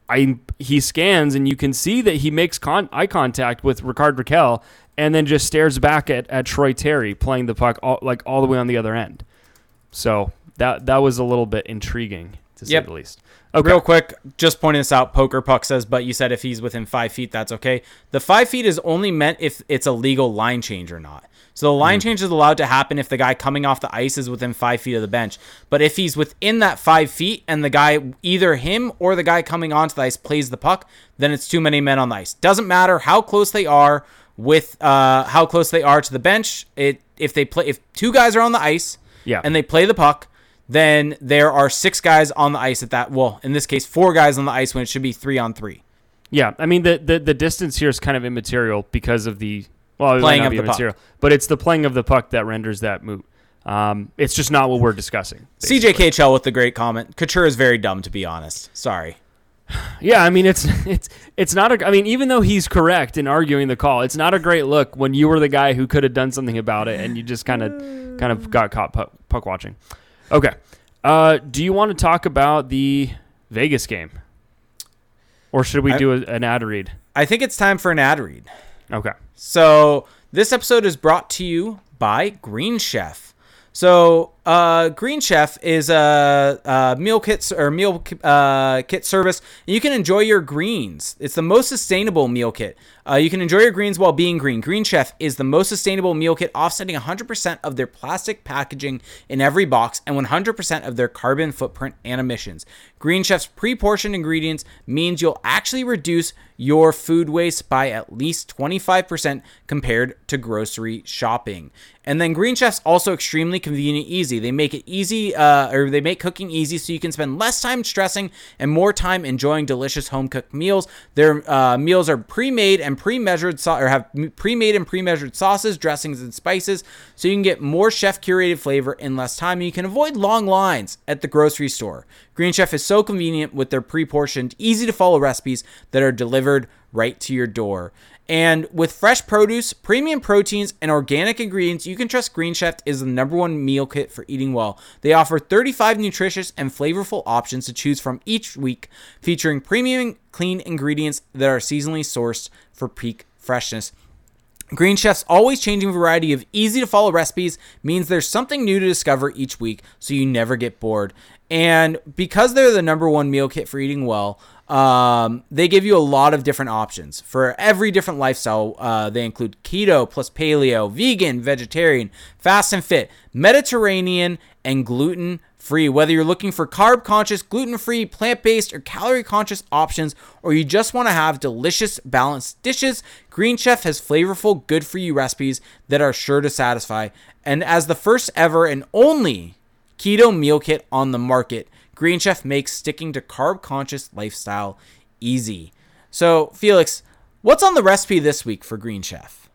I he scans and you can see that he makes con- eye contact with Rickard Rakell and then just stares back at, at Troy Terry playing the puck all, like all the way on the other end. So that that was a little bit intriguing to to Yep. say the least. Okay. Real quick, just pointing this out, Poker Puck says, but you said if he's within five feet, that's okay. The five feet is only meant if it's a legal line change or not. So the line change is allowed to happen if the guy coming off the ice is within five feet of the bench. But if he's within that five feet and the guy, either him or the guy coming onto the ice plays the puck, then it's too many men on the ice. Doesn't matter how close they are with uh, how close they are to the bench. It if they play if two guys are on the ice, Yeah. and they play the puck, then there are six guys on the ice at that. Well, in this case, four guys on the ice when it should be three on three. Yeah, I mean the, the the distance here is kind of immaterial because of the well, Playing of the puck. but it's the playing of the puck that renders that moot. Um, it's just not what we're discussing. CJ KHL with the great comment. Couture is very dumb, to be honest. Sorry. Yeah, I mean it's it's it's not a. I mean even though he's correct in arguing the call, it's not a great look when you were the guy who could have done something about it and you just kind of kind of got caught puck, puck watching. Okay, uh, do you want to talk about the Vegas game, or should we I- do a, an ad read? I think it's time for an ad read. Okay. So this episode is brought to you by Green Chef. So uh, Green Chef is a, a meal kit or meal uh, kit service. You can enjoy your greens. It's the most sustainable meal kit. Uh, you can enjoy your greens while being green. Green Chef is the most sustainable meal kit, offsetting 100% of their plastic packaging in every box and 100% of their carbon footprint and emissions. Green Chef's pre-portioned ingredients means you'll actually reduce your food waste by at least 25% compared to grocery shopping. And then Green Chef's also extremely convenient, easy. They make it easy, uh, or they make cooking easy, so you can spend less time stressing and more time enjoying delicious home cooked meals. Their uh, meals are pre-made and pre-measured, so- or have pre-made and pre-measured sauces, dressings, and spices, so you can get more chef-curated flavor in less time. And you can avoid long lines at the grocery store. Green Chef is so convenient with their pre-portioned, easy-to-follow recipes that are delivered right to your door. And with fresh produce, premium proteins, and organic ingredients, you can trust Green Chef is the number one meal kit for eating well. They offer 35 nutritious and flavorful options to choose from each week, featuring premium clean ingredients that are seasonally sourced for peak freshness. Green Chef's always changing variety of easy to follow recipes means there's something new to discover each week so you never get bored. And because they're the number one meal kit for eating well, um, they give you a lot of different options for every different lifestyle. Uh, they include keto plus paleo, vegan, vegetarian, fast and fit, Mediterranean, and gluten free. Whether you're looking for carb conscious, gluten free, plant based, or calorie conscious options, or you just want to have delicious, balanced dishes, Green Chef has flavorful, good for you recipes that are sure to satisfy. And as the first ever and only keto meal kit on the market, Green Chef makes sticking to carb conscious lifestyle easy. So, Felix, what's on the recipe this week for Green Chef?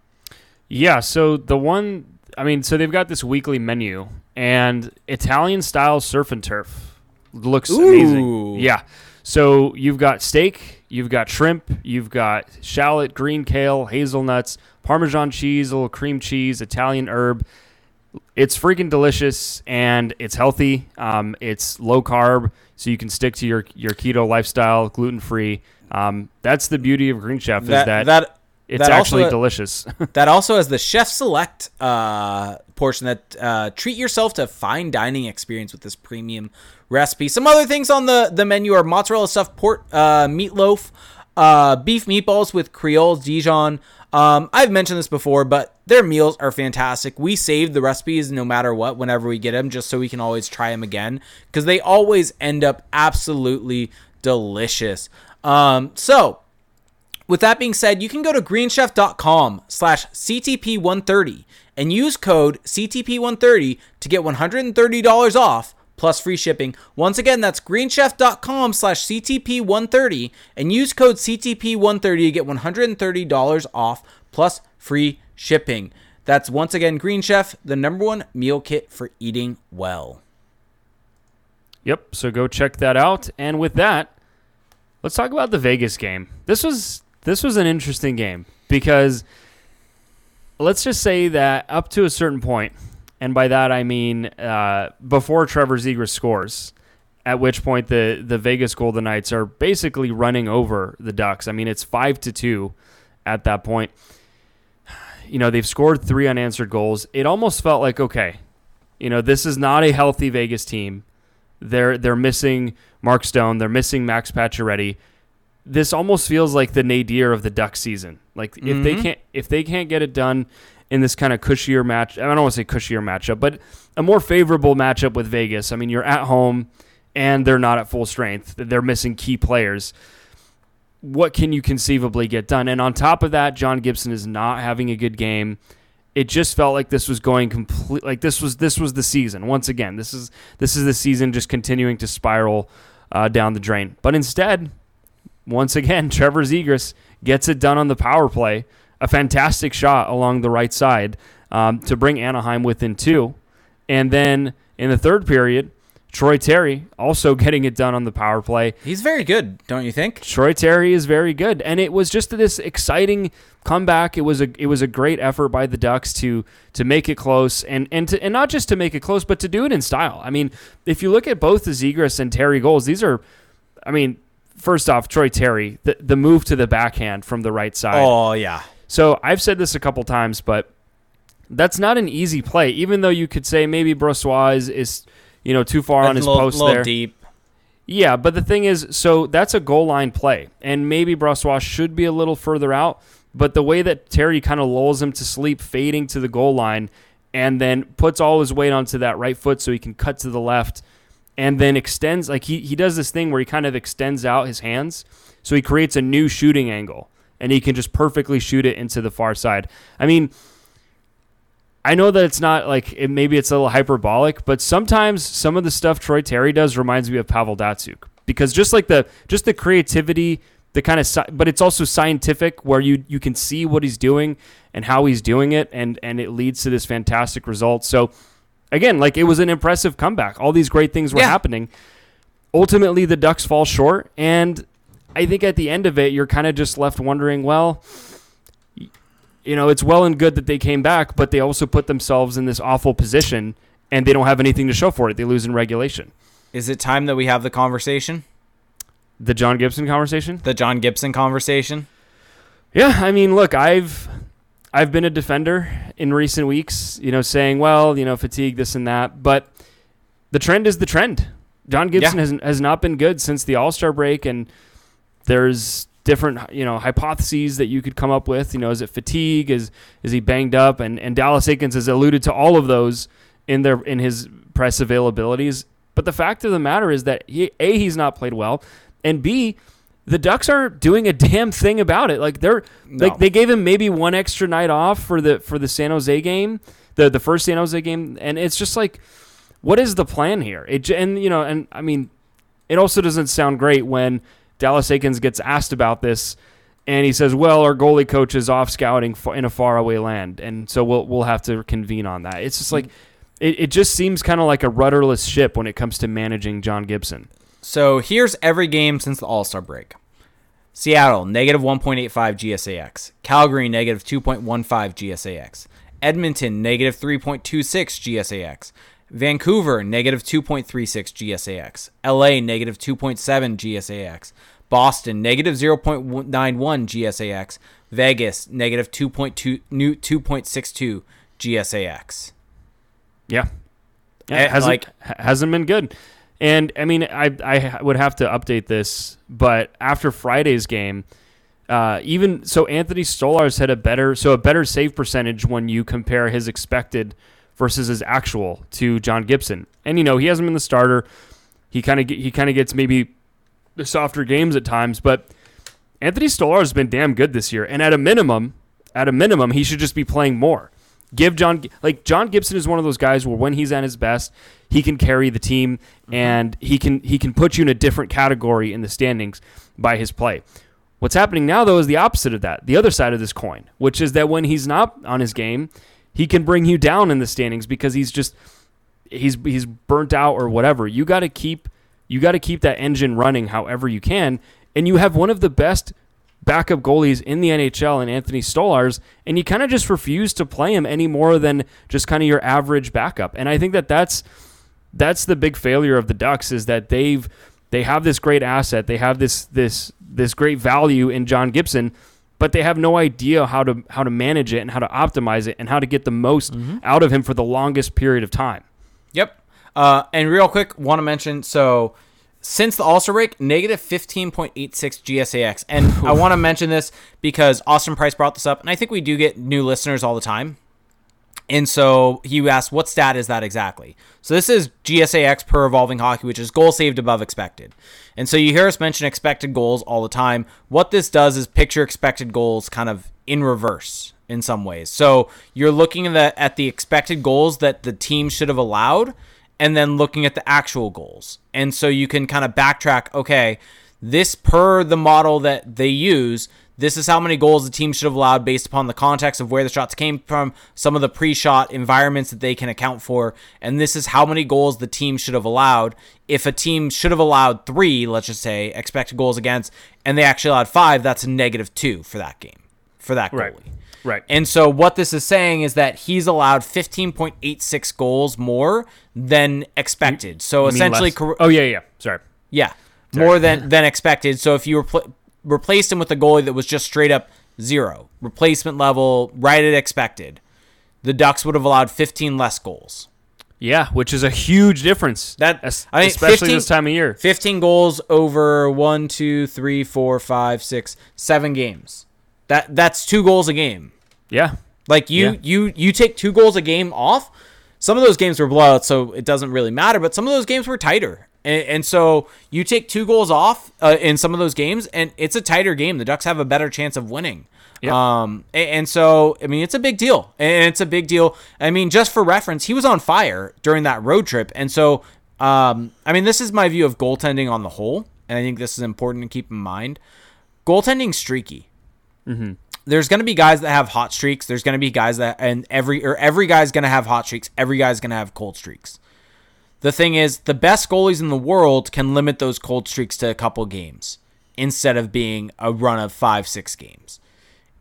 Yeah, so the one, I mean, so they've got this weekly menu and Italian style surf and turf looks Ooh. amazing. Yeah. So you've got steak, you've got shrimp, you've got shallot, green kale, hazelnuts, Parmesan cheese, a little cream cheese, Italian herb. It's freaking delicious and it's healthy. Um, it's low carb, so you can stick to your, your keto lifestyle, gluten free. Um, that's the beauty of Green Chef is that, that it's that also- actually delicious. that also has the chef select uh, portion that uh, treat yourself to fine dining experience with this premium recipe. Some other things on the, the menu are mozzarella stuffed pork uh, meatloaf, uh, beef meatballs with Creole Dijon. Um, I've mentioned this before, but their meals are fantastic. We save the recipes no matter what whenever we get them, just so we can always try them again because they always end up absolutely delicious. Um, so with that being said, you can go to greenchef.com slash CTP130 and use code CTP130 to get $130 off plus free shipping. Once again, that's greenchef.com slash CTP130 and use code CTP130 to get $130 off plus free shipping. That's once again Green Chef, the number one meal kit for eating well. Yep. So go check that out. And with that, let's talk about the Vegas game. This was this was an interesting game because let's just say that up to a certain point, and by that I mean uh, before Trevor Zegras scores, at which point the the Vegas Golden Knights are basically running over the Ducks. I mean it's five to two at that point. You know they've scored three unanswered goals. It almost felt like okay, you know this is not a healthy Vegas team They're they're missing Mark Stone. They're missing Max Pacioretty. This almost feels like the nadir of the Duck season. Like if they Mhm. can't if they can't get it done in this kind of cushier match, I don't want to say cushier matchup, but a more favorable matchup with Vegas. I mean, you're at home and they're not at full strength. They're missing key players. What can you conceivably get done? And on top of that, John Gibson is not having a good game. It just felt like this was going complete like this was this was the season. Once again, this is this is the season just continuing to spiral uh, down the drain. But instead, once again, Trevor Zegras gets it done on the power play. A fantastic shot along the right side um, to bring Anaheim within two. And then in the third period, Troy Terry also getting it done on the power play. He's very good, don't you think? Troy Terry is very good, and it was just this exciting comeback. It was a it was a great effort by the Ducks to to make it close, and and to, and not just to make it close, but to do it in style. I mean, if you look at both the Zegras and Terry goals, these are, I mean, first off, Troy Terry, the the move to the backhand from the right side. Oh yeah. So I've said this a couple times, but that's not an easy play. Even though you could say maybe Brossoit is, is you know too far on his little, post little there. deep. Yeah, but the thing is, so that's a goal line play, and maybe Brossoit should be a little further out. But the way that Terry kind of lulls him to sleep, fading to the goal line, and then puts all his weight onto that right foot so he can cut to the left, and then extends like he he does this thing where he kind of extends out his hands, so he creates a new shooting angle, and he can just perfectly shoot it into the far side. I mean. I know that it's not like it, maybe it's a little hyperbolic, but sometimes some of the stuff Troy Terry does reminds me of Pavel Datsyuk because just like the just the creativity, the kind of but it's also scientific where you you can see what he's doing and how he's doing it, and and it leads to this fantastic result. So again, like it was an impressive comeback. All these great things were Yeah. happening. Ultimately, the Ducks fall short, and I think at the end of it, you're kind of just left wondering, well you know, it's well and good that they came back, but they also put themselves in this awful position and they don't have anything to show for it. They lose in regulation. Is it time that we have the conversation? The John Gibson conversation? The John Gibson conversation? Yeah, I mean, look, I've I've been a defender in recent weeks, you know, saying, well, you know, fatigue this and that, but the trend is the trend. John Gibson Yeah. has has not been good since the All-Star break and there's different, you know, hypotheses that you could come up with, you know, is it fatigue, is is he banged up and and Dallas Eakins has alluded to all of those in their in his press availabilities, but the fact of the matter is that he, A he's not played well and B the Ducks aren't doing a damn thing about it. Like they're No. like they gave him maybe one extra night off for the for the San Jose game, the the first San Jose game, and it's just like, what is the plan here? It and you know, and I mean, it also doesn't sound great when Dallas Eakins gets asked about this, and he says, "Well, our goalie coach is off scouting in a faraway land, and so we'll we'll have to convene on that." It's just like. It, it just seems kind of like a rudderless ship when it comes to managing John Gibson. So here's every game since the All Star break Seattle, negative 1.85 GSAX. Calgary, negative 2.15 GSAX. Edmonton, negative 3.26 GSAX. Vancouver, negative 2.36 GSAX. LA, negative 2.7 GSAX. Boston, negative 0.91 GSAX. Vegas, negative 2.2 new 2.62 GSAX. Yeah, yeah it hasn't like- hasn't been good. And I mean, I I would have to update this, but after Friday's game, uh, even so, Anthony Stolarz had a better so a better save percentage when you compare his expected versus his actual to John Gibson. And you know, he hasn't been the starter. He kind of he kind of gets maybe the softer games at times, but Anthony Stolarz has been damn good this year, and at a minimum, at a minimum, he should just be playing more. Give John like John Gibson is one of those guys where when he's at his best, he can carry the team mm-hmm. and he can he can put you in a different category in the standings by his play. What's happening now though is the opposite of that, the other side of this coin, which is that when he's not on his game, he can bring you down in the standings because he's just he's he's burnt out or whatever. You got to keep you got to keep that engine running however you can, and you have one of the best backup goalies in the NHL in Anthony Stolarz, and you kind of just refuse to play him any more than just kind of your average backup. And I think that that's that's the big failure of the Ducks is that they've they have this great asset, they have this this this great value in John Gibson, but they have no idea how to how to manage it and how to optimize it and how to get the most out of him for the longest period of time. Yep. Uh, and real quick, want to mention so since the All Star break, negative 15.86 GSAX. And I want to mention this because Austin Price brought this up, and I think we do get new listeners all the time. And so he asked, what stat is that exactly? So this is GSAX per evolving hockey, which is goal saved above expected. And so you hear us mention expected goals all the time. What this does is picture expected goals kind of in reverse in some ways. So you're looking at the, at the expected goals that the team should have allowed and then looking at the actual goals. And so you can kind of backtrack, okay, this per the model that they use, this is how many goals the team should have allowed based upon the context of where the shots came from, some of the pre shot environments that they can account for, and this is how many goals the team should have allowed. If a team should have allowed three, let's just say, expected goals against, and they actually allowed five, that's a negative two for that game, for that goalie. Right. Right. And so what this is saying is that he's allowed 15.86 goals more than expected. So You essentially, oh yeah, yeah. Sorry. yeah, more than than expected. So if you repl- replaced him with a goalie that was just straight up zero, replacement level, right at expected, the Ducks would have allowed 15 less goals. Yeah, which is a huge difference. That- I mean, especially 15 this time of year. 15 goals over one, two, three, four, five, six, seven games. That that's two goals a game. Yeah. Like you, Yeah. you, you take two goals a game off. Some of those games were blowouts, so it doesn't really matter. But some of those games were tighter, and, and so you take two goals off uh, in some of those games, and it's a tighter game. The Ducks have a better chance of winning. Yep. Um, a- and, so I mean, it's a big deal, and it's a big deal. I mean, just for reference, he was on fire during that road trip, and so um, I mean, this is my view of goaltending on the whole, and I think this is important to keep in mind. Goaltending streaky there's going to be guys that have hot streaks. There's going to be guys that and every or every guy's going to have hot streaks. Every guy's going to have cold streaks. The thing is, the best goalies in the world can limit those cold streaks to a couple games instead of being a run of 5-6 games.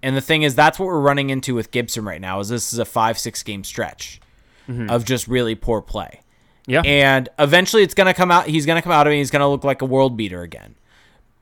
And the thing is that's what we're running into with Gibson right now. Is this is a 5-6 game stretch mm-hmm. of just really poor play. Yeah. And eventually it's going to come out he's going to come out of it he's going to look like a world beater again.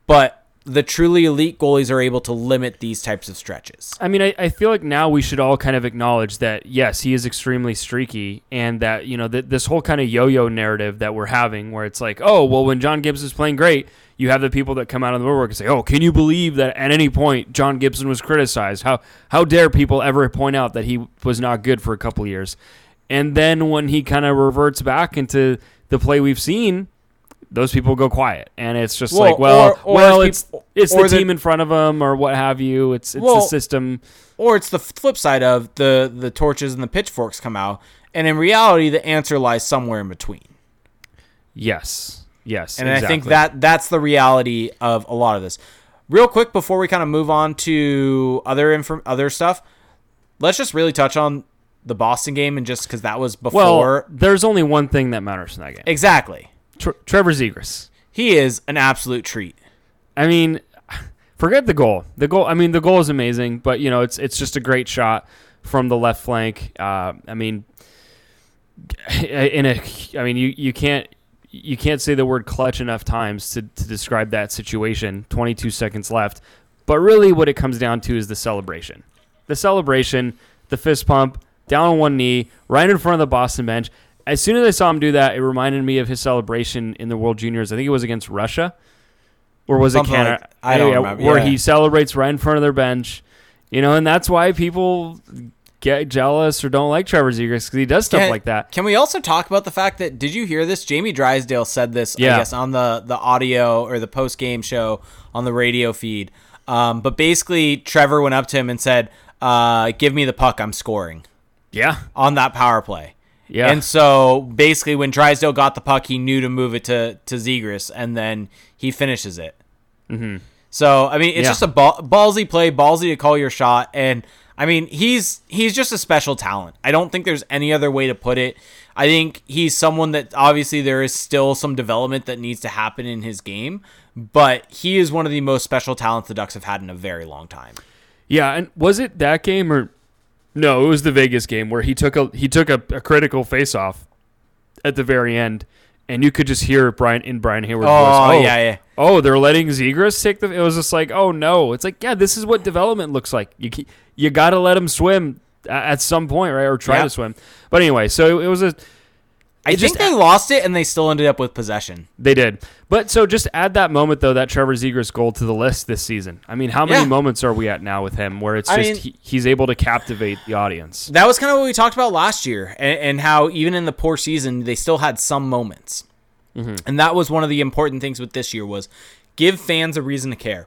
But the truly elite goalies are able to limit these types of stretches. I mean, I, I feel like now we should all kind of acknowledge that yes, he is extremely streaky, and that you know th- this whole kind of yo-yo narrative that we're having, where it's like, oh, well, when John Gibbs is playing great, you have the people that come out of the woodwork and say, oh, can you believe that at any point John Gibson was criticized? How how dare people ever point out that he was not good for a couple years? And then when he kind of reverts back into the play we've seen, those people go quiet, and it's just Well, like, well, or- or well, it's peop- it's the the- team in front of them or what have you. It's it's the system. Or it's the flip side of the the torches and the pitchforks come out, and in reality, the answer lies somewhere in between. Yes. Yes. And I think that that's the reality of a lot of this. Real quick before we kind of move on to other inform- other stuff, let's just really touch on the Boston game and just because that was well, before there's only one thing that matters in that game. exactly. Tre- Trevor Zegras. He is an absolute treat. I mean, forget the goal. The goal. I mean, the goal is amazing, but you know, it's it's just a great shot from the left flank. Uh, I mean, in a, I mean, you you can't you can't say the word clutch enough times to to describe that situation. 22 seconds left, but really, what it comes down to is the celebration. The celebration, the fist pump, down on one knee, right in front of the Boston bench. As soon as I saw him do that, it reminded me of his celebration in the World Juniors. I think it was against Russia, or was Something it Canada? like- I don't remember, Where yeah. he celebrates right in front of their bench, you know, and that's why people get jealous or don't like Trevor Zegras because he does stuff Can- like that. Can we also talk about the fact that did you hear this? Jamie Drysdale said this, Yeah. I guess, on the the audio or the post game show on the radio feed. Um, but basically, Trevor went up to him and said, uh, "Give me the puck, I'm scoring." Yeah, On that power play. Yeah, And so basically, when Drysdale got the puck, he knew to move it to to Zegras, and then he finishes it. Mm-hmm. So I mean, it's Yeah. just a ball, ballsy play, ballsy to call your shot, and I mean, he's he's just a special talent. I don't think there's any other way to put it. I think he's someone that obviously there is still some development that needs to happen in his game, but he is one of the most special talents the Ducks have had in a very long time. yeah. And was it that game or no? It was the Vegas game where he took a he took a, a critical face off at the very end, and you could just hear Brian in Brian Hayward's Oh, voice. yeah, yeah. Oh, they're letting Zegras take the. It was just like, oh no. It's like, yeah, this is what development looks like. You you got to let him swim at some point, right, or try Yeah. to swim. But anyway, so it was a I It think just- they lost it and they still ended up with possession. They did. But so just add that moment though, that Trevor Zegras goal to the list this season. I mean, how many Yeah. moments are we at now with him where it's I just mean- he, he's able to captivate the audience? That was kind of what we talked about last year, and, and how even in the poor season, they still had some moments. Mm-hmm. And that was one of the important things with this year was give fans a reason to care.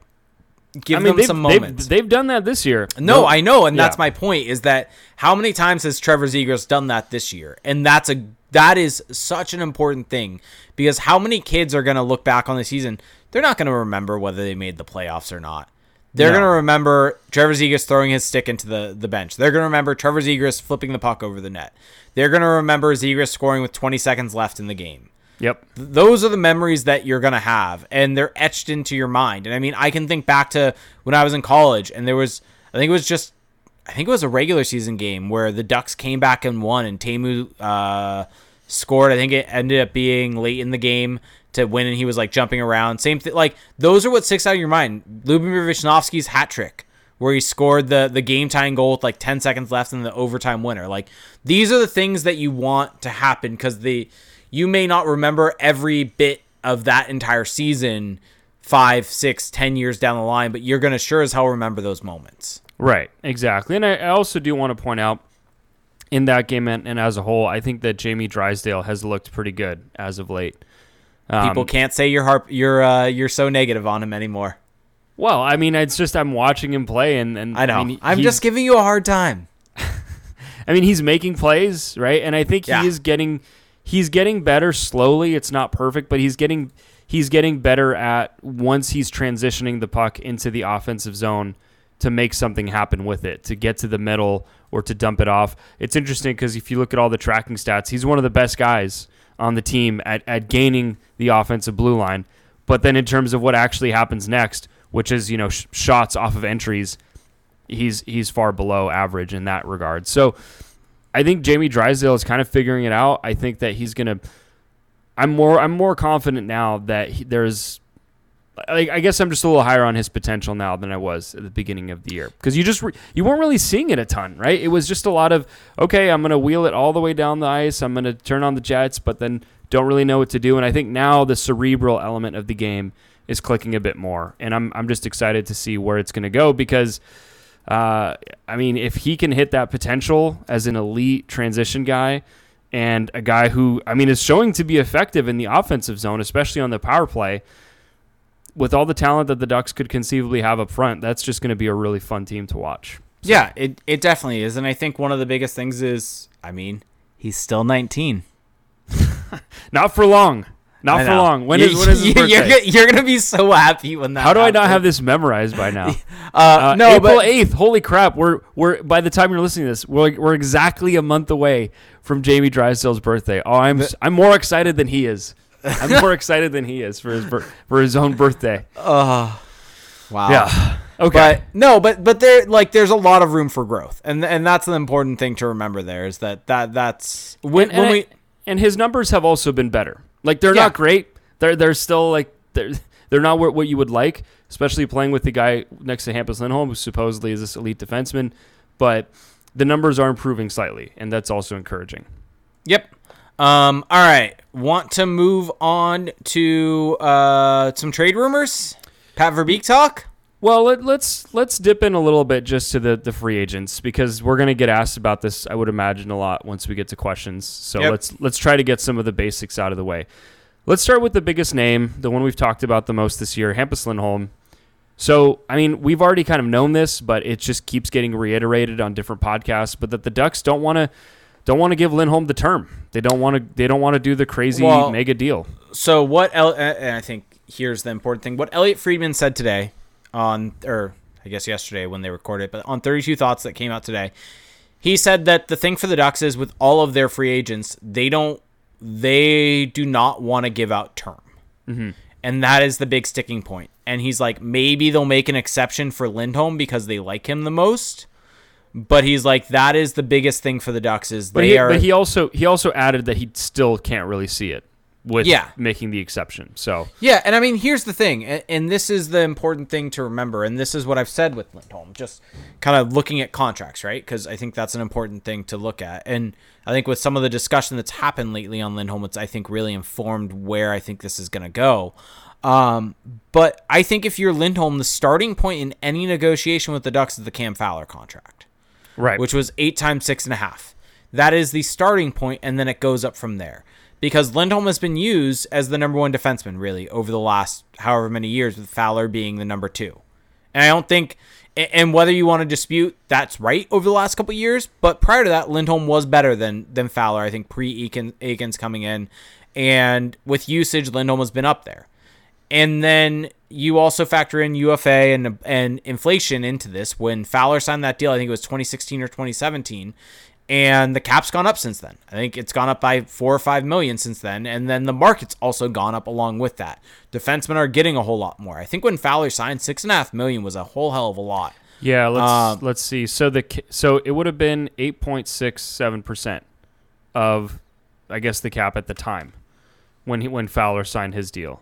Give I mean, them they've, some they've- moments. They've, done that this year. no, I know, and that's my point. Is that how many times has Trevor Zegras done that this year? And that's a that is such an important thing because how many kids are going to look back on the season? They're not going to remember whether they made the playoffs or not. They're No. going to remember Trevor Zegras throwing his stick into the, the bench. They're going to remember Trevor Zegras flipping the puck over the net. They're going to remember Zegras scoring with 20 seconds left in the game. Yep. Those are the memories that you're going to have, and they're etched into your mind. And I mean, I can think back to when I was in college, and there was, I think it was just, I think it was a regular season game where the Ducks came back and won, and Teemu uh, scored. I think it ended up being late in the game to win, and he was like jumping around. Same thing, like those are what sticks out of your mind. Lubomir Visnovsky's hat trick, where he scored the the game tying goal with like ten seconds left in the overtime winner. Like these are the things that you want to happen because the you may not remember every bit of that entire season five, six, ten years down the line, but you're gonna sure as hell remember those moments. Right. Exactly. And I, I also do want to point out in that game and, and as a whole, I think that Jamie Drysdale has looked pretty good as of late. Um, People can't say you're harp you're uh, you're so negative on him anymore. Well, I mean, it's just I'm watching him play, and, and I know. mean, I'm just giving you a hard time. I mean, he's making plays, right? And I think Yeah. he is getting he's getting better slowly. It's not perfect, but he's getting he's getting better at once he's transitioning the puck into the offensive zone to make something happen with it, to get to the middle or to dump it off. It's interesting because if you look at all the tracking stats, he's one of the best guys on the team at, at gaining the offensive blue line. But then in terms of what actually happens next, which is, you know, sh- shots off of entries, he's he's far below average in that regard. So I think Jamie Drysdale is kind of figuring it out. I think that he's gonna. I'm more I'm more confident now that he, there's. Like, I guess I'm just a little higher on his potential now than I was at the beginning of the year because you just re- you weren't really seeing it a ton, right? It was just a lot of okay, I'm gonna wheel it all the way down the ice, I'm gonna turn on the jets, but then don't really know what to do. And I think now the cerebral element of the game is clicking a bit more, and I'm I'm just excited to see where it's gonna go because uh, I mean, if he can hit that potential as an elite transition guy and a guy who, I mean, is showing to be effective in the offensive zone, especially on the power play, with all the talent that the Ducks could conceivably have up front, that's just going to be a really fun team to watch. Yeah, it it definitely is, and I think one of the biggest things is, I mean, he's still 19. Not for long. Not for long. When is when is his birthday? You're, gonna- you're gonna be so happy when that. How do I not have this memorized by now? Uh, Uh, no, April eighth. Holy crap! We're we're by the time you're listening to this, we're we're exactly a month away from Jamie Drysdale's birthday. Oh, I'm I'm more excited than he is. I'm more excited than he is for his bir- for his own birthday. wow. Yeah. Okay. But no, but but there like there's a lot of room for growth, and and that's an important thing to remember. There is that that that's when, and, when and we I- and his numbers have also been better. Like they're Yeah. not great. They're they're still like they're they're not what, what you would like, especially playing with the guy next to Hampus Lindholm, who supposedly is this elite defenseman. But the numbers are improving slightly, and that's also encouraging. Yep. Um. All right. Want to move on to uh some trade rumors? Pat Verbeek talk. Well, let, let's let's dip in a little bit just to the, the free agents because we're gonna get asked about this. I would imagine a lot once we get to questions. So Yep. let's let's try to get some of the basics out of the way. Let's start with the biggest name, the one we've talked about the most this year, Hampus Lindholm. So, I mean, we've already kind of known this, but it just keeps getting reiterated on different podcasts. But that the Ducks don't want to don't want to give Lindholm the term. They don't want to. They don't want to do the crazy Well- mega deal. So what? El- and I think here's the important thing. What Elliotte Friedman said today on, or I guess yesterday when they recorded but on 32 Thoughts that came out today, he said that the thing for the Ducks is with all of their free agents, they don't, they do not want to give out term, mm-hmm. and that is the big sticking point. And he's like, maybe they'll make an exception for Lindholm because they like him the most. But he's like, that is the biggest thing for the Ducks is But they he, are. but he also he also added that he still can't really see it. with Yeah. making the exception. So Yeah, and I mean, here's the thing, and, and this is the important thing to remember, and this is what I've said with Lindholm, just kind of looking at contracts, right? Because I think that's an important thing to look at, and I think with some of the discussion that's happened lately on Lindholm, it's I think really informed where I think this is going to go. Um, but I think if you're Lindholm, the starting point in any negotiation with the Ducks is the Cam Fowler contract right, which was eight times six and a half. That is the starting point, and then it goes up from there. Because Lindholm has been used as the number one defenseman, really, over the last however many years, with Fowler being the number two. And I don't think, and whether you want to dispute that's right over the last couple years, but prior to that, Lindholm was better than than Fowler. I think pre Eakins coming in, and with usage, Lindholm has been up there. And then you also factor in UFA and and inflation into this. When Fowler signed that deal, I think it was 2016 or 2017, and the cap's gone up since then. I think it's gone up by four or five million since then, and then the market's also gone up along with that. Defensemen are getting a whole lot more. I think when Fowler signed, six and a half million was a whole hell of a lot. yeah. Let's Um, let's see. So the so it would have been eight point six seven percent of, I guess, the cap at the time when he when Fowler signed his deal.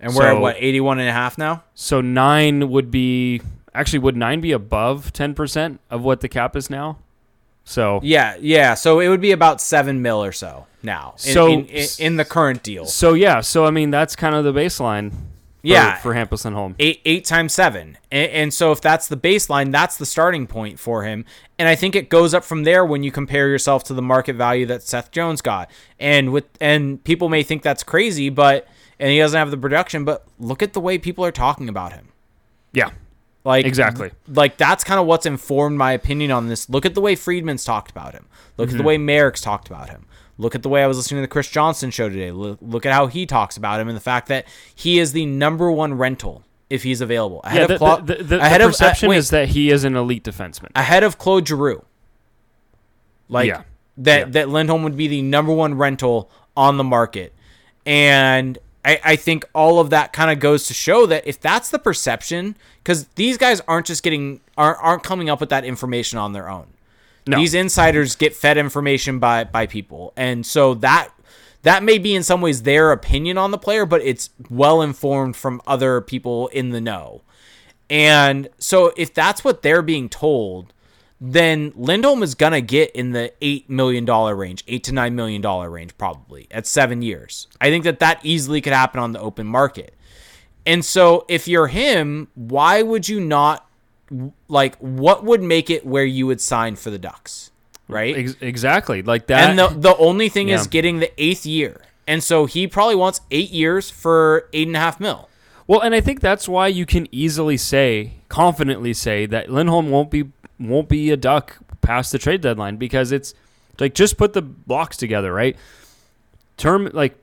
And we're at So- what 81 and a half now. So nine would be actually would nine be above ten percent of what the cap is now? So Yeah, yeah. So it would be about seven mil or so now. In, So- in, in, in the current deal. so yeah. So I mean that's kind of the baseline. For, Yeah. for Hampus Lindholm. eight eight times seven, and, and so if that's the baseline, that's the starting point for him. And I think it goes up from there when you compare yourself to the market value that Seth Jones got. And with and people may think that's crazy, but and he doesn't have the production, but look at the way people are talking about him. Yeah. Like Exactly. Like that's kind of what's informed my opinion on this. Look at the way Friedman's talked about him. Look Mm-hmm. at the way Marek's talked about him. Look at the way I was listening to the Chris Johnston show today. Look, look at how he talks about him and the fact that he is the number one rental if he's available. Ahead Yeah, of the, Cla- the, the, the ahead of- uh, perception wait, is that he is an elite defenseman. ahead of Claude Giroux. Like Yeah. that Yeah. that Lindholm would be the number one rental on the market. And I, I think all of that kind of goes to show that if that's the perception, because these guys aren't just getting aren't, aren't coming up with that information on their own. No. These insiders get fed information by by people. And so that that may be in some ways their opinion on the player, but it's well informed from other people in the know. And so if that's what they're being told, then Lindholm is gonna get in the eight million dollar range, eight to nine million dollar range, probably at seven years. I think that that easily could happen on the open market. And so if you're him, why would you not like what would make it where you would sign for the Ducks, right? Ex- exactly. Like that. And the the only thing is getting the eighth year. And so he probably wants eight years for eight and a half mil. well, and I think that's why you can easily say, confidently say that Lindholm won't be won't be a duck past the trade deadline because it's like just put the blocks together, right? Term like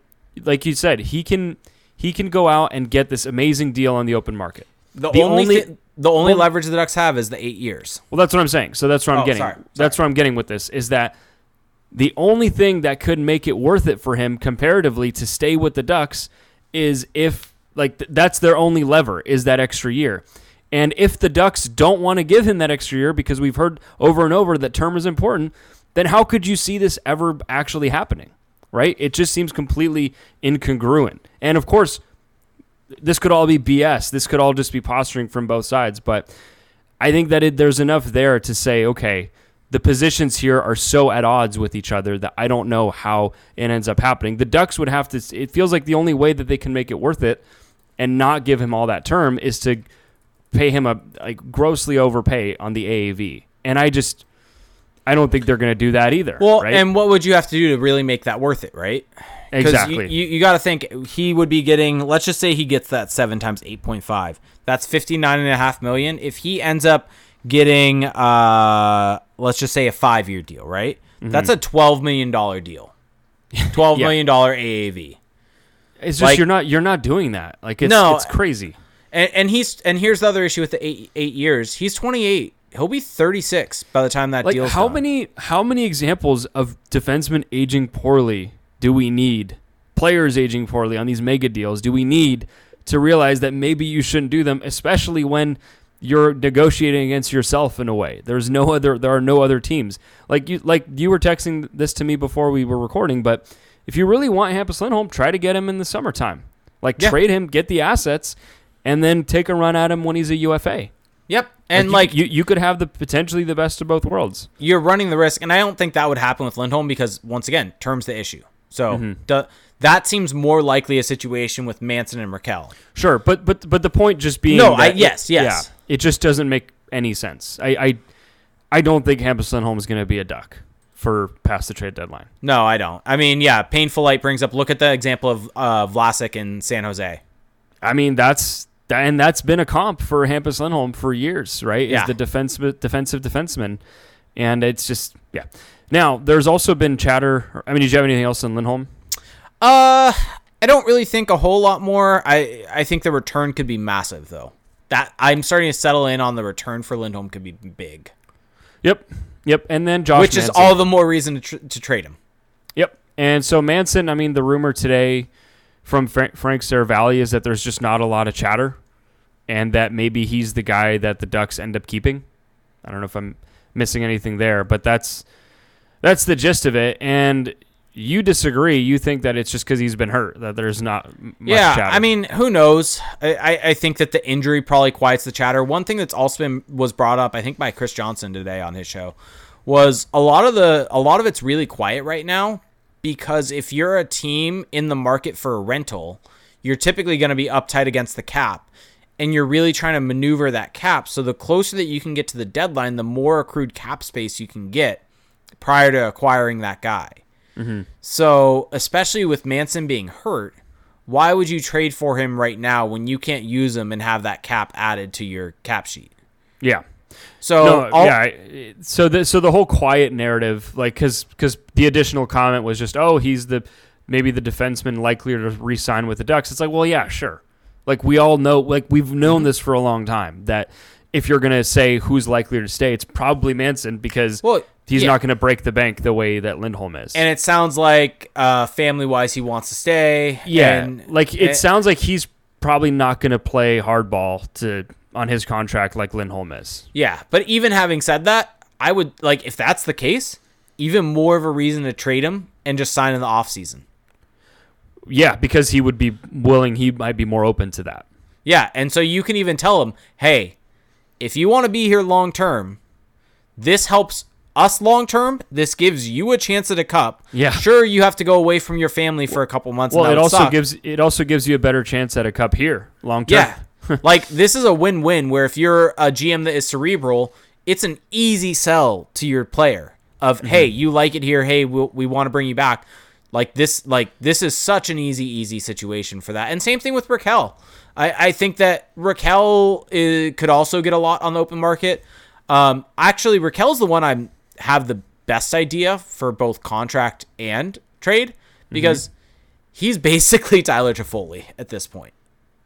like you said, he can he can go out and get this amazing deal on the open market. The, The only, only- thi- the only well- leverage the Ducks have is the eight years. Well, that's what I'm saying. So that's what I'm Oh, getting. sorry, That's what I'm getting with this is that the only thing that could make it worth it for him comparatively to stay with the Ducks is if like th- that's their only lever is that extra year. And if the Ducks don't want to give him that extra year because we've heard over and over that term is important, then how could you see this ever actually happening? Right? It just seems completely incongruent. And of course, this could all be BS. This could all just be posturing from both sides, but I think that it, there's enough there to say, okay, the positions here are so at odds with each other that I don't know how it ends up happening. The Ducks would have to. It feels like the only way that they can make it worth it and not give him all that term is to pay him a like grossly overpay on the AAV, and I just I don't think they're going to do that either. Well, right? and what would you have to do to really make that worth it, right? exactly. You, you, you got to think he would be getting. Let's just say he gets that seven times eight point five. That's fifty nine and a half million. If he ends up getting, uh, let's just say a five year deal, right? That's a twelve million dollar deal. Twelve Mm-hmm. Yeah. million dollar AAV. it's just like- you're not you're not doing that. Like it's No. it's crazy. And, and he's and here's the other issue with the eight eight years. He's twenty eight. He'll be thirty six by the time that Like deal's how done. many how many examples of defensemen aging poorly do we need? Players aging poorly on these mega deals do we need to realize that maybe you shouldn't do them, especially when you're negotiating against yourself in a way. There's no other there are no other teams. Like you like you were texting this to me before we were recording, but if you really want Hampus Lindholm, try to get him in the summertime. Like Yeah. trade him, get the assets, and then take a run at him when he's a UFA. Yep. And you- like you, you could have the potentially the best of both worlds. you're running the risk, and I don't think that would happen with Lindholm because once again, terms the issue. So Mm-hmm. the, that seems more likely a situation with Manson and Rakell. Sure, but but but the point just being No, I- yes, yes. yeah, it just doesn't make any sense. I I, I don't think Hampus Lindholm is going to be a duck for past the trade deadline. No, I don't. I mean, yeah, painful light brings up. Look at the example of uh, Vlasic in San Jose. I mean, that's that, and that's been a comp for Hampus Lindholm for years, right? Yeah. Is the defense defensive defenseman, and it's just yeah. Now, there's also been chatter. I mean, did you have anything else on Lindholm? Uh, I don't really think a whole lot more. I I think the return could be massive though. That I'm starting to settle in on the return for Lindholm could be big, Yep, yep. And then Josh, which is all the more reason to, tr- to trade him. Yep. And so Manson, I mean, the rumor today from Frank, Frank Seravalli is that there's just not a lot of chatter, and that maybe he's the guy that the Ducks end up keeping. I don't know if I'm missing anything there, but that's that's the gist of it. And you disagree. You think that it's just because he's been hurt that there's not much yeah, chatter. I mean, who knows? I, I, I think that the injury probably quiets the chatter. One thing that's also been was brought up, I think, by Chris Johnston today on his show, was a lot of the a lot of it's really quiet right now because if you're a team in the market for a rental, you're typically going to be uptight against the cap. And you're really trying to maneuver that cap. So the closer that you can get to the deadline, the more accrued cap space you can get prior to acquiring that guy. Mm-hmm. So, especially with Manson being hurt, why would you trade for him right now when you can't use him and have that cap added to your cap sheet? yeah. So, no, yeah. I- So the so the whole quiet narrative, like, because because the additional comment was just, oh, he's the maybe the defenseman likelier to re-sign with the Ducks. It's like, well, yeah, sure. Like we all know, like we've known this for a long time that if you're gonna say who's likelier to stay, it's probably Manson because Well, he's yeah. not gonna break the bank the way that Lindholm is. and it sounds like uh, family wise, he wants to stay. yeah, and- like it and- sounds like he's probably not gonna play hardball to on his contract like Lindholm is. Yeah, but even having said that, I would like if that's the case, even more of a reason to trade him and just sign in the offseason. Yeah, because he would be willing. He might be more open to that. Yeah, and so you can even tell him, "Hey, if you want to be here long term, this helps us long term. This gives you a chance at a cup. Yeah. sure, you have to go away from your family for a couple months. Well, it also suck. gives it also gives you a better chance at a cup here long term. yeah, like this is a win win. Where if you're a GM that is cerebral, it's an easy sell to your player of, Mm-hmm. "Hey, you like it here. Hey, we we want to bring you back." Like this, like this is such an easy, easy situation for that. And same thing with Rakell. I, I think that Rakell is, could also get a lot on the open market. Um, actually, Rakell's the one I have the best idea for both contract and trade because he's basically Tyler Toffoli at this point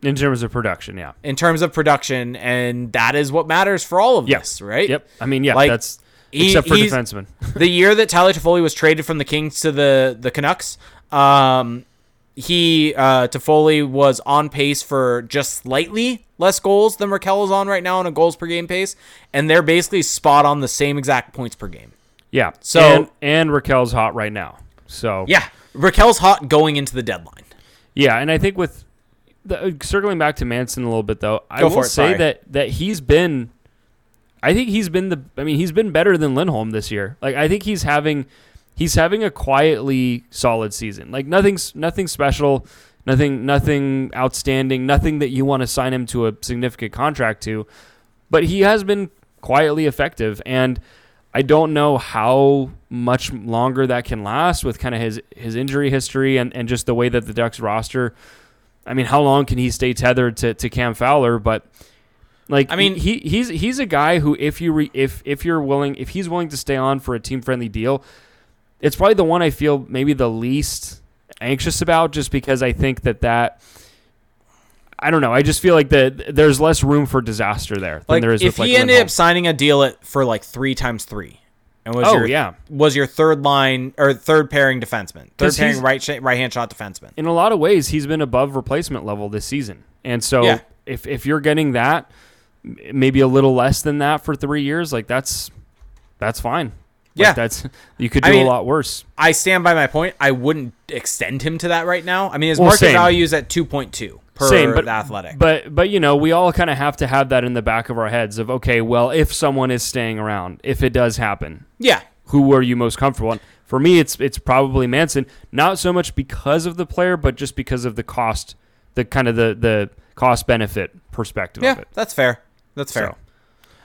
in terms of production. Yeah. in terms of production, and that is what matters for all of Yep. this, right? Yep. I mean, yeah, Like, that's he- except for defensemen. the year that Tyler Toffoli was traded from the Kings to the the Canucks, um, he uh, Toffoli was on pace for just slightly less goals than Rakell is on right now on a goals per game pace, and they're basically spot on the same exact points per game. yeah. So- and, and Rakell's hot right now. So Yeah, Rakell's hot going into the deadline. Yeah, and I think with the, circling back to Manson a little bit though, I Go will it, say sorry. that that he's been I think he's been the I mean, he's been better than Lindholm this year. Like I think he's having he's having a quietly solid season. Like nothing's nothing special, nothing nothing outstanding, nothing that you want to sign him to a significant contract to, but he has been quietly effective and I don't know how much longer that can last with kind of his his injury history and, and just the way that the Ducks roster. I mean, how long can he stay tethered to, to Cam Fowler? But like, I mean- he he's he's a guy who if you re, if if you're willing if he's willing to stay on for a team friendly deal, it's probably the one I feel maybe the least anxious about, just because I think that that. I don't know. I just feel like that there's less room for disaster there than Like there is if with like he ended Lindholm. up signing a deal at for like three times three, and was Oh, your yeah. was your third line or third pairing defenseman, third pairing right sh- right hand shot defenseman. in a lot of ways, he's been above replacement level this season. And so Yeah. if if you're getting that, maybe a little less than that for three years, like that's that's fine. Yeah. that's you could I do mean, a lot worse. I stand by my point. I wouldn't extend him to that right now. I mean, his Well, market same. value is at 2.2 per Same, but the athletic. But but you know, we all kind of have to have that in the back of our heads of okay, well, if someone is staying around, if it does happen, yeah. who are you most comfortable on? For me, it's it's probably Manson. Not so much because of the player, but just because of the cost, the kind of the the cost benefit perspective Yeah, of it. that's fair. That's fair.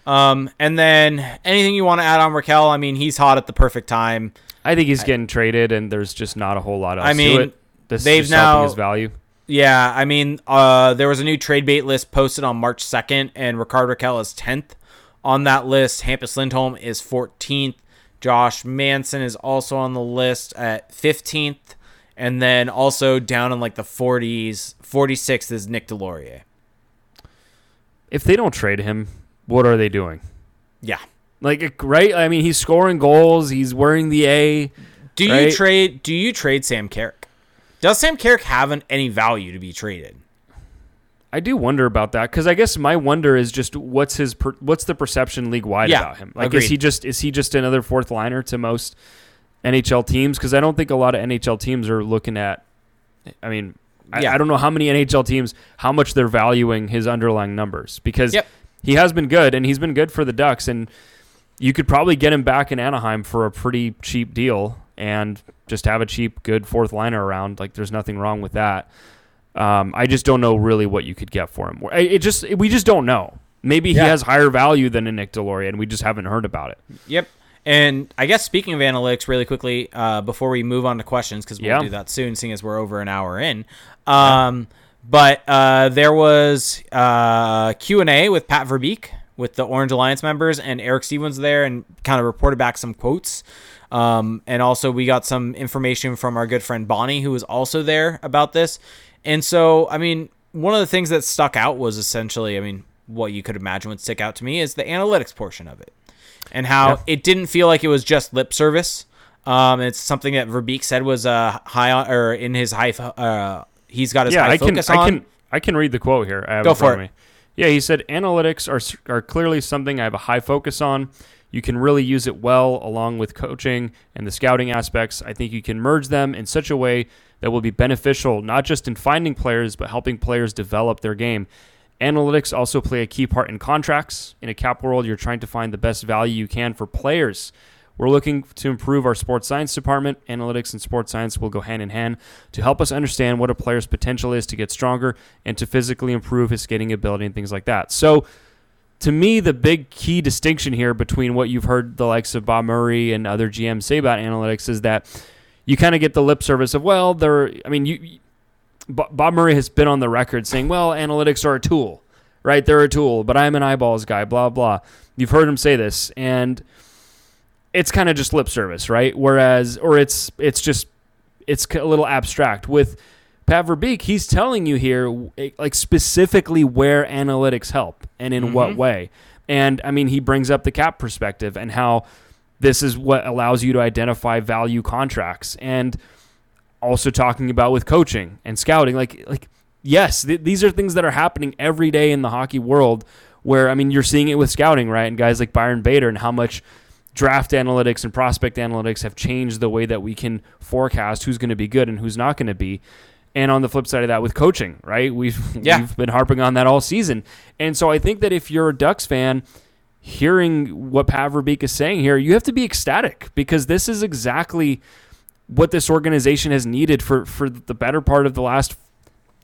So, Um, and then anything you want to add on Rakell? I mean, he's hot at the perfect time. I think he's getting traded, and there's just not a whole lot else I mean, to it. This they've now- his value. Yeah, I mean, uh, there was a new trade bait list posted on March 2nd, and Rickard Rakell is 10th on that list. Hampus Lindholm is 14th. Josh Manson is also on the list at 15th. And then also down in like the 40s, 46th is Nick Deslauriers. If they don't trade him, what are they doing? Yeah. Like right? I mean, he's scoring goals. He's wearing the A. Do you trade? Do you trade Sam Carrick? Does Sam Carrick have an, any value to be traded? I do wonder about that because I guess my wonder is just what's his per, what's the perception league wide Yeah, about him? Like, is he just is he just another fourth liner to most NHL teams? Because I don't think a lot of NHL teams are looking at. I mean, Yeah. I, I don't know how many NHL teams how much they're valuing his underlying numbers because Yep. he has been good and he's been good for the Ducks and you could probably get him back in Anaheim for a pretty cheap deal and just have a cheap, good fourth liner around. Like, there's nothing wrong with that. Um, I just don't know really what you could get for him. It just we just don't know. Maybe Yeah. he has higher value than a Nick Deslauriers, and we just haven't heard about it. Yep. And I guess speaking of analytics, really quickly, uh, before we move on to questions, because we'll Yeah. do that soon, seeing as we're over an hour in. Um, But uh, there was uh, Q and A with Pat Verbeek with the Orange Alliance members, and Eric Stephens there, and kind of reported back some quotes. Um, and also, we got some information from our good friend Bonnie, who was also there about this. And so, I mean, one of the things that stuck out was essentially, I mean, what you could imagine would stick out to me is the analytics portion of it and how Yeah. it didn't feel like it was just lip service. Um, it's something that Verbeek said was uh, high on, or in his high. Uh, he's got his yeah, I can, focus I on. can, I can read the quote here. I have Go front for of me. Yeah, he said analytics are are clearly something I have a high focus on. You can really use it well along with coaching and the scouting aspects. I think you can merge them in such a way that will be beneficial not just in finding players but helping players develop their game. Analytics also play a key part in contracts. In a cap world, you're trying to find the best value you can for players. We're looking to improve our sports science department. Analytics and sports science will go hand in hand to help us understand what a player's potential is to get stronger and to physically improve his skating ability and things like that. So, to me, the big key distinction here between what you've heard the likes of Bob Murray and other GMs say about analytics is that you kind of get the lip service of, well, they're, I mean, you, Bob Murray has been on the record saying, well, analytics are a tool, right? They're a tool, but I'm an eyeballs guy, blah, blah. You've heard him say this. And it's kind of just lip service, right? Whereas, or it's, it's just, it's a little abstract. With Pat Verbeek, he's telling you here, eh, like specifically where analytics help and in what way. And I mean, he brings up the cap perspective and how this is what allows you to identify value contracts and also talking about with coaching and scouting like like yes th- these are things that are happening every day in the hockey world where i mean you're seeing it with scouting right and guys like byron bader and how much draft analytics and prospect analytics have changed the way that we can forecast who's going to be good and who's not going to be and on the flip side of that with coaching right we've Yeah. we've been harping on that all season and so i think that if you're a ducks fan hearing what Pat Verbeek is saying here, you have to be ecstatic because this is exactly what this organization has needed for for the better part of the last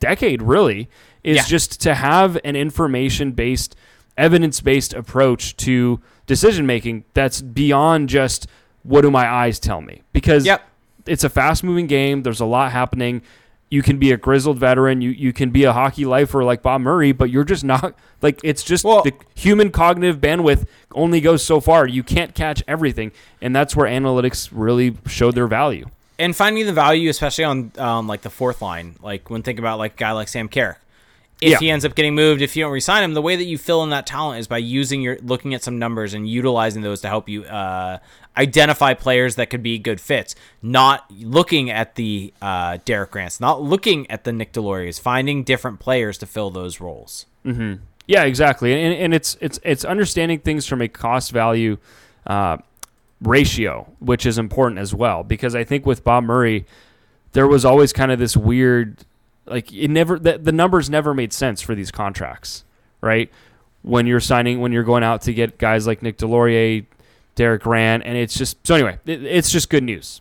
decade. Really, is Yeah. just to have an information based, evidence based approach to decision making that's beyond just what do my eyes tell me because Yep. it's a fast moving game. There's a lot happening. You can be a grizzled veteran. You you can be a hockey lifer like Bob Murray, but you're just not like it's just Well- the human cognitive bandwidth only goes so far. You can't catch everything, and that's where analytics really showed their value. and finding the value, especially on um, like the fourth line, like when thinking about like a guy like Sam Carrick. If Yeah. he ends up getting moved, if you don't resign him, the way that you fill in that talent is by using your looking at some numbers and utilizing those to help you uh, identify players that could be good fits. Not looking at the uh, Derek Grants, not looking at the Nick Deslauriers, finding different players to fill those roles. Yeah, exactly. And, and it's it's it's understanding things from a cost value uh, ratio, which is important as well. Because I think with Bob Murray, there was always kind of this weird, like it never the, the numbers never made sense for these contracts, right? When you're signing, when you're going out to get guys like Nick Deslauriers, Derek Grant, and it's just so anyway, it, it's just good news.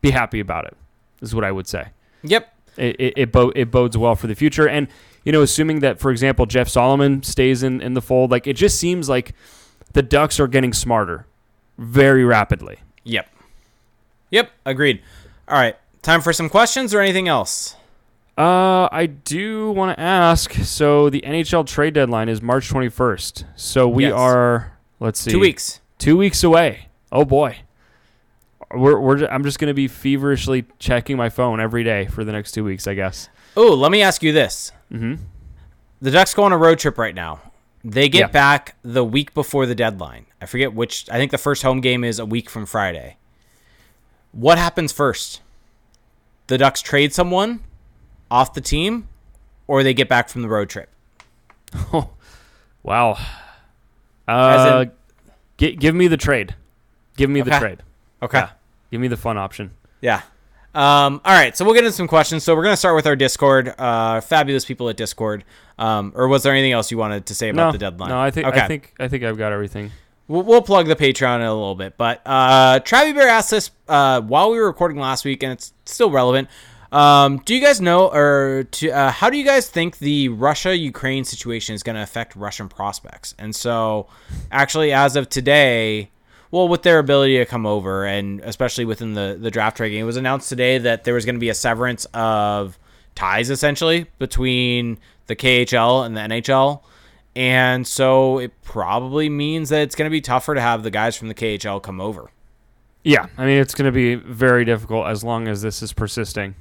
Be happy about it. Is what I would say. Yep. It it, it, bo- it bodes well for the future, and you know, assuming that, for example, Jeff Solomon stays in in the fold, like it just seems like the Ducks are getting smarter very rapidly. Yep. Yep. Agreed. All right. Time for some questions or anything else? Uh, I do want to ask. So the NHL trade deadline is March 21st. So we Yes. are, let's see, Two weeks. two weeks away. Oh boy, we're, we're I'm just gonna be feverishly checking my phone every day for the next two weeks, I guess. Oh, let me ask you this. Mm-hmm. The Ducks go on a road trip right now. They get Yeah. back the week before the deadline. I forget which. I think the first home game is a week from Friday. What happens first? The Ducks trade someone off the team, or they get back from the road trip. Wow. Uh, in- gi- give me the trade. Give me the trade. Okay. Yeah. Give me the fun option. Yeah. Um, all right, so we'll get into some questions. So we're gonna start with our Discord. Uh, fabulous people at Discord. Um, or was there anything else you wanted to say about no, the deadline? no, I think Okay. I think I think I've got everything. We'll, we'll plug the Patreon in a little bit. But uh, Travi Bear asked this uh, while we were recording last week, and it's still relevant. Um, do you guys know, or to, uh, how do you guys think the Russia Ukraine situation is going to affect Russian prospects? And so, actually, as of today, well, with their ability to come over, and especially within the, the draft trading, it was announced today that there was going to be a severance of ties essentially between the KHL and the NHL. And so it probably means that it's going to be tougher to have the guys from the KHL come over. Yeah, I mean it's going to be very difficult as long as this is persisting.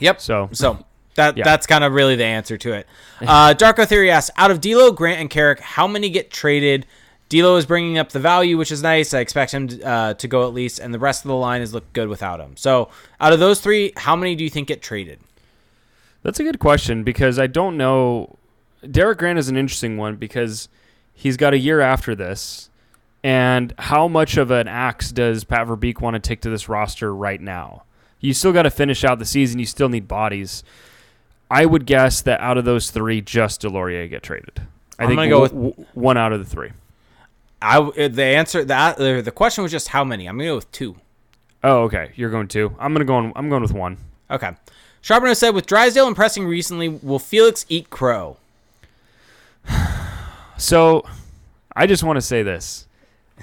Yep. So So that Yeah. that's kind of really the answer to it. Uh, Darko Theory asks, out of D'Lo, Grant, and Carrick, how many get traded? D'Lo is bringing up the value, which is nice. I expect him to, uh, to go at least, and the rest of the line has looked good without him. So out of those three, how many do you think get traded? That's a good question because I don't know. Derek Grant is an interesting one because he's got a year after this. And how much of an axe does Pat Verbeek want to take to this roster right now? You still got to finish out the season. You still need bodies. I would guess that out of those three, just Deslauriers get traded. I I'm think gonna go w- w- one out of the three. I w- the answer that uh, the question was just how many. I'm gonna go with two. Oh, okay. You're going two. I'm gonna go. On, I'm going with one. Okay. Charbonneau said, with Drysdale impressing recently, will Felix eat crow? So, I just want to say this.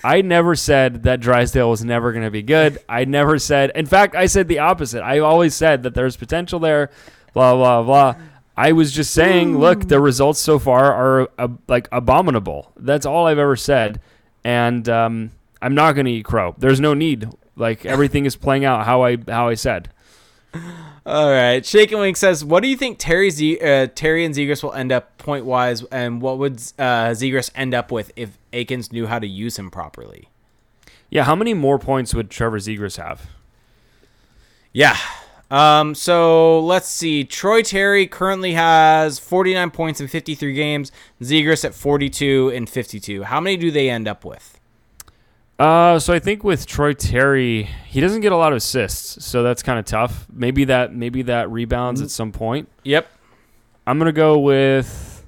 I never said that Drysdale was never going to be good. I never said, in fact, I said the opposite. I always said that there's potential there, blah, blah, blah. I was just saying, look, the results so far are uh, like abominable. That's all I've ever said. And um, I'm not going to eat crow. There's no need. Like everything is playing out how I how I said. All right. Shake Wing says, "What do you think Terry Z- uh, Terry and Zegras will end up point wise, and what would uh, Zegras end up with if Eakins knew how to use him properly?" Yeah, how many more points would Trevor Zegras have? Yeah. Um. So let's see. Troy Terry currently has 49 points in 53 games. Zegras at 42 in 52. How many do they end up with? Uh, so I think with Troy Terry, he doesn't get a lot of assists, so that's kind of tough. Maybe that maybe that rebounds at some point. Yep. I'm gonna go with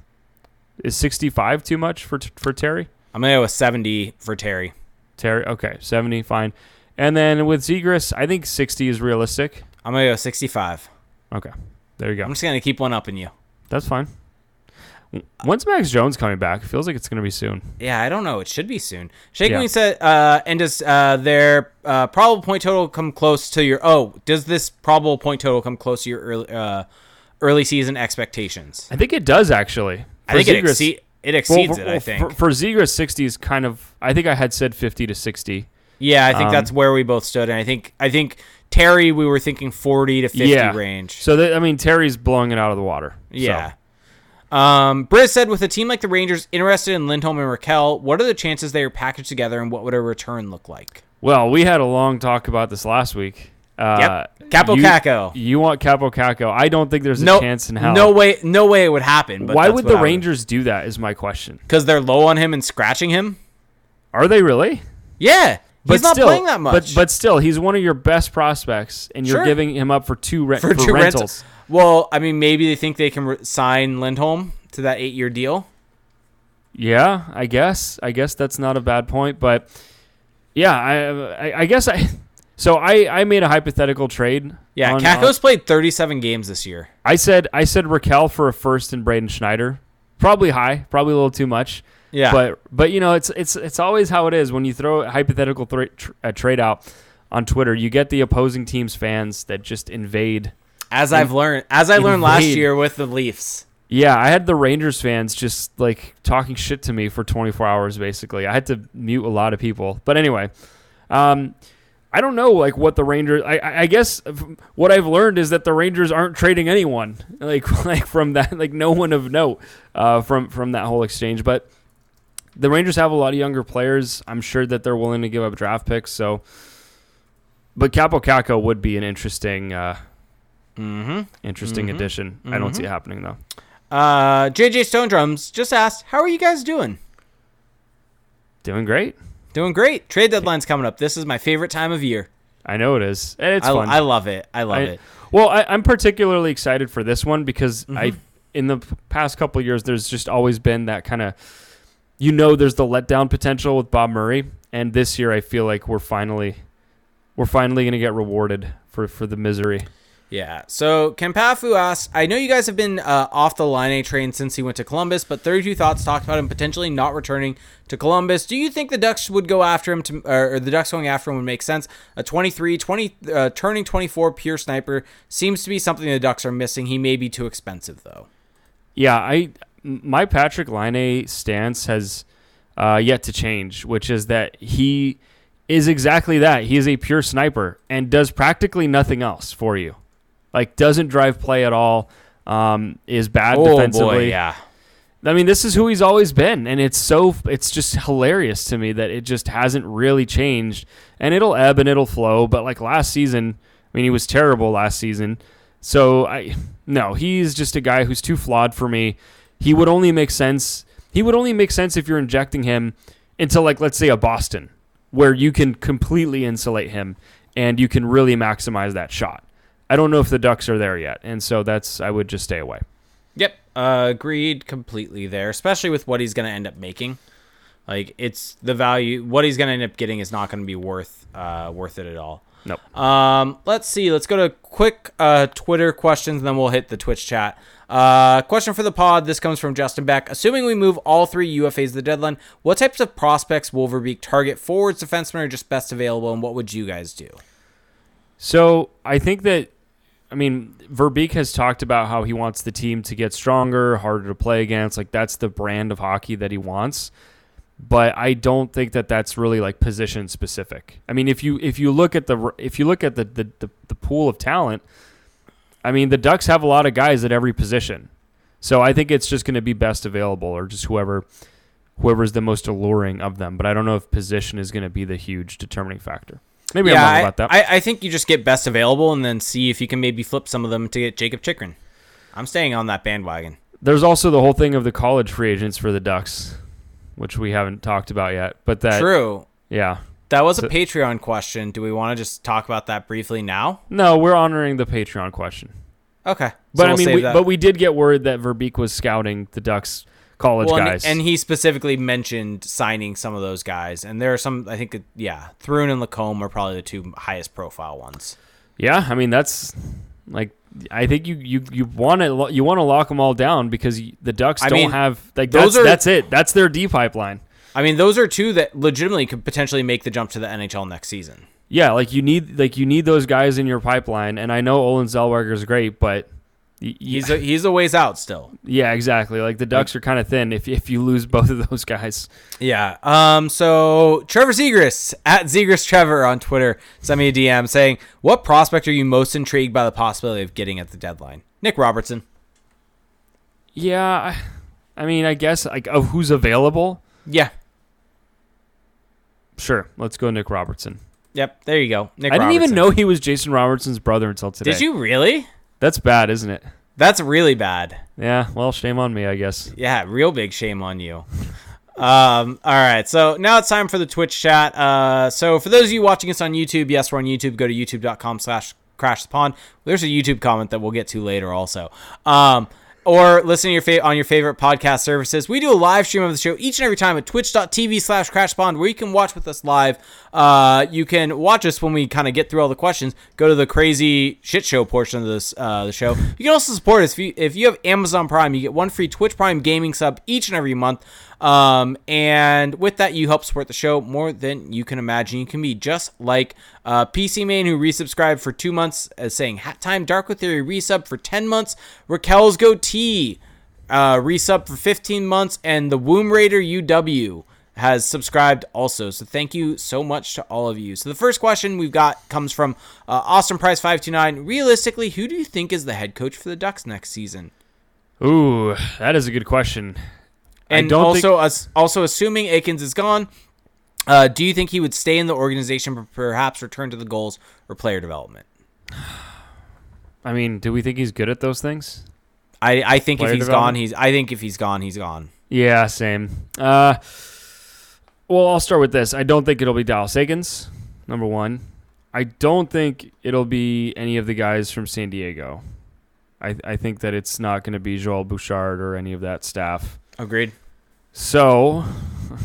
is 65 too much for for Terry? I'm gonna go with 70 for Terry. Terry, okay, 70, fine. And then with Zegras, I think 60 is realistic. I'm gonna go 65. Okay, there you go. I'm just gonna keep one up in you. That's fine. When's Max Jones coming back? It feels like it's gonna be soon. Yeah, I don't know. It should be soon. Shake Yeah. Said, uh, and does uh, their uh, probable point total come close to your? Oh, does this probable point total come close to your early, uh, early season expectations? I think it does actually. I think For it, Zegras- exceed, it well, exceeds for, it. I think. for, for Zegras, 60 is kind of. I think I had said 50 to 60. yeah, I think um, that's where we both stood, and I think I think Terry, we were thinking 40 to 50 yeah. range. So that, I mean, Terry's blowing it out of the water. So, Yeah. Um, Briz said, with a team like the Rangers interested in Lindholm and Rakell, what are the chances they are packaged together, and what would a return look like? well, we had a long talk about this last week. Uh, Yep. Kaapo you, Kakko. You want Kaapo Kakko? I don't think there's a No chance in hell. No way. No way it would happen. But Why would the Rangers do that? Is my question. Because they're low on him and scratching him. Are they really? Yeah. But He's not still, playing that much. But but still, he's one of your best prospects, and you're Sure. giving him up for two, re- for for two rentals. rentals. Well, I mean, maybe they think they can re- sign Lindholm to that eight-year deal. Yeah, I guess. I guess that's not a bad point, but yeah, I I, I guess I. So I I made a hypothetical trade. Yeah, on- Kakko's uh, played 37 games this year. I said I said Rakell for a first and Braden Schneider. Probably high, probably a little too much. Yeah, But but you know it's it's it's always how it is when you throw a hypothetical thra- tr- a trade out on Twitter. You get the opposing team's fans that just invade. As I've learned, as I learned last invade. year with the Leafs. Yeah, I had the Rangers fans just like talking shit to me for 24 hours basically. I had to mute a lot of people. But anyway, um I don't know like what the Rangers I I I guess what I've learned is that the Rangers aren't trading anyone. Like like from that like no one of note uh from from that whole exchange, but the Rangers have a lot of younger players. I'm sure that they're willing to give up draft picks, so but Kaapo Kakko would be an interesting uh Mm-hmm. interesting Mhm. addition. I don't see it happening though. Uh, JJ Stone Drums just asked, "How are you guys doing?" Doing great. Doing great. Trade deadline's coming up. This is my favorite time of year. I know it is, and it's I, fun. I love it. I love I- it. well, I, I'm particularly excited for this one because I, Mm-hmm. in the past couple of years, there's just always been that kind of, you know, there's the letdown potential with Bob Murray, and this year I feel like we're finally, we're finally gonna get rewarded for for the misery. Yeah. So Kampafu asks, I know you guys have been uh, off the Laine train since he went to Columbus, but 32 Thoughts talked about him potentially not returning to Columbus. Do you think the Ducks would go after him to, or the Ducks going after him would make sense? A 23, 20, uh, turning 24 pure sniper seems to be something the Ducks are missing. He may be too expensive though. Yeah, I my Patrik Laine stance has uh, yet to change, which is that he is exactly that. He is a pure sniper and does practically nothing else for you. Like doesn't drive play at all. Um, is bad defensively. Oh, yeah. I mean, this is who he's always been, and it's so it's just hilarious to me that it just hasn't really changed. And it'll ebb and it'll flow, but like last season, I mean, he was terrible last season. So I no, he's just a guy who's too flawed for me. He would only make sense. He would only make sense if you're injecting him into like let's say a Boston, where you can completely insulate him and you can really maximize that shot. I don't know if the Ducks are there yet, and so that's I would just stay away. Yep. Uh, agreed completely there, especially with what he's going to end up making. Like it's the value what he's going to end up getting is not going to be worth uh worth it at all. Nope. Um, let's see. Let's go to quick uh, Twitter questions, and then we'll hit the Twitch chat. Uh, question for the pod. This comes from Justin Beck. Assuming we move all three UFAs to the deadline, what types of prospects will Verbeek target? Forwards, defensemen, or just best available? And what would you guys do? So I think that, I mean, Verbeek has talked about how he wants the team to get stronger, harder to play against. Like that's the brand of hockey that he wants. But I don't think that that's really like position specific. I mean, if you if you look at the if you look at the the, the, the pool of talent, I mean, the Ducks have a lot of guys at every position. So I think it's just going to be best available or just whoever whoever's the most alluring of them. But I don't know if position is going to be the huge determining factor. Maybe I'm wrong I, about that. I, I think you just get best available and then see if you can maybe flip some of them to get Jakob Chychrun. I'm staying on that bandwagon. There's also the whole thing of the college free agents for the Ducks, which we haven't talked about yet. But that, True. yeah, That was a Patreon question. Do we want to just talk about that briefly now? no, we're honoring the Patreon question. Okay. So But we'll I mean, save we, but we did get word that Verbeek was scouting the Ducks college Well, and, guys. and he specifically mentioned signing some of those guys, and there are some. I think, yeah, Thrun and Lacombe are probably the two highest profile ones. yeah, I mean that's like I think you you you want to you want to lock them all down because the Ducks I don't mean, have like those that's are- that's it. That's their D pipeline. I mean, those are two that legitimately could potentially make the jump to the NHL next season. Yeah, like you need like you need those guys in your pipeline. And I know Olen Zellweger is great, but He's a, he's a ways out still. Yeah, exactly. Like the Ducks are kind of thin if if you lose both of those guys. Yeah. Um. So Trevor Zegras at Zegras Trevor on Twitter sent me a DM saying, "What prospect are you most intrigued by the possibility of getting at the deadline?" Nick Robertson. Yeah, I, I mean, I guess like of who's available. Yeah. Sure, let's go Nick Robertson. Yep. There you go. Nick. I didn't even know he was Jason Robertson's brother until today. Did you really? That's bad, isn't it? That's really bad. Yeah. Well, shame on me, I guess. Yeah, real big shame on you. Um, all right, so now it's time for the Twitch chat. Uh, so for those of you watching us on YouTube, yes, we're on YouTube. Go to youtube.com slash crash the pond. There's a YouTube comment that we'll get to later also. Um, or listen to your fa- on your favorite podcast services. We do a live stream of the show each and every time at twitch.tv slash crashpond where you can watch with us live. Uh, you can watch us when we kind of get through all the questions. Go to the crazy shit show portion of this uh, the show. You can also support us if you, if you have Amazon Prime. You get one free Twitch Prime gaming sub each and every month. Um, and with that, you help support the show more than you can imagine. You can be just like uh, PC Man who resubscribed for two months, as saying Hat Time Dark with Theory resub for 10 months. Raquel's Goatee uh, resub for 15 months. And the Womb Raider UW has subscribed also. So thank you so much to all of you. So the first question we've got comes from uh, Austin Price 529. Realistically, who do you think is the head coach for the Ducks next season? Ooh, that is a good question. And also, as, also assuming Eakins is gone, uh, do you think he would stay in the organization, but perhaps return to the goals or player development? I mean, do we think he's good at those things? I, I think Player if he's gone, he's. I think if he's gone, he's gone. Yeah, same. Uh, well, I'll start with this. I don't think it'll be Dallas Eakins, number one. I don't think it'll be any of the guys from San Diego. I, I think that it's not going to be Joel Bouchard or any of that staff. Agreed. So,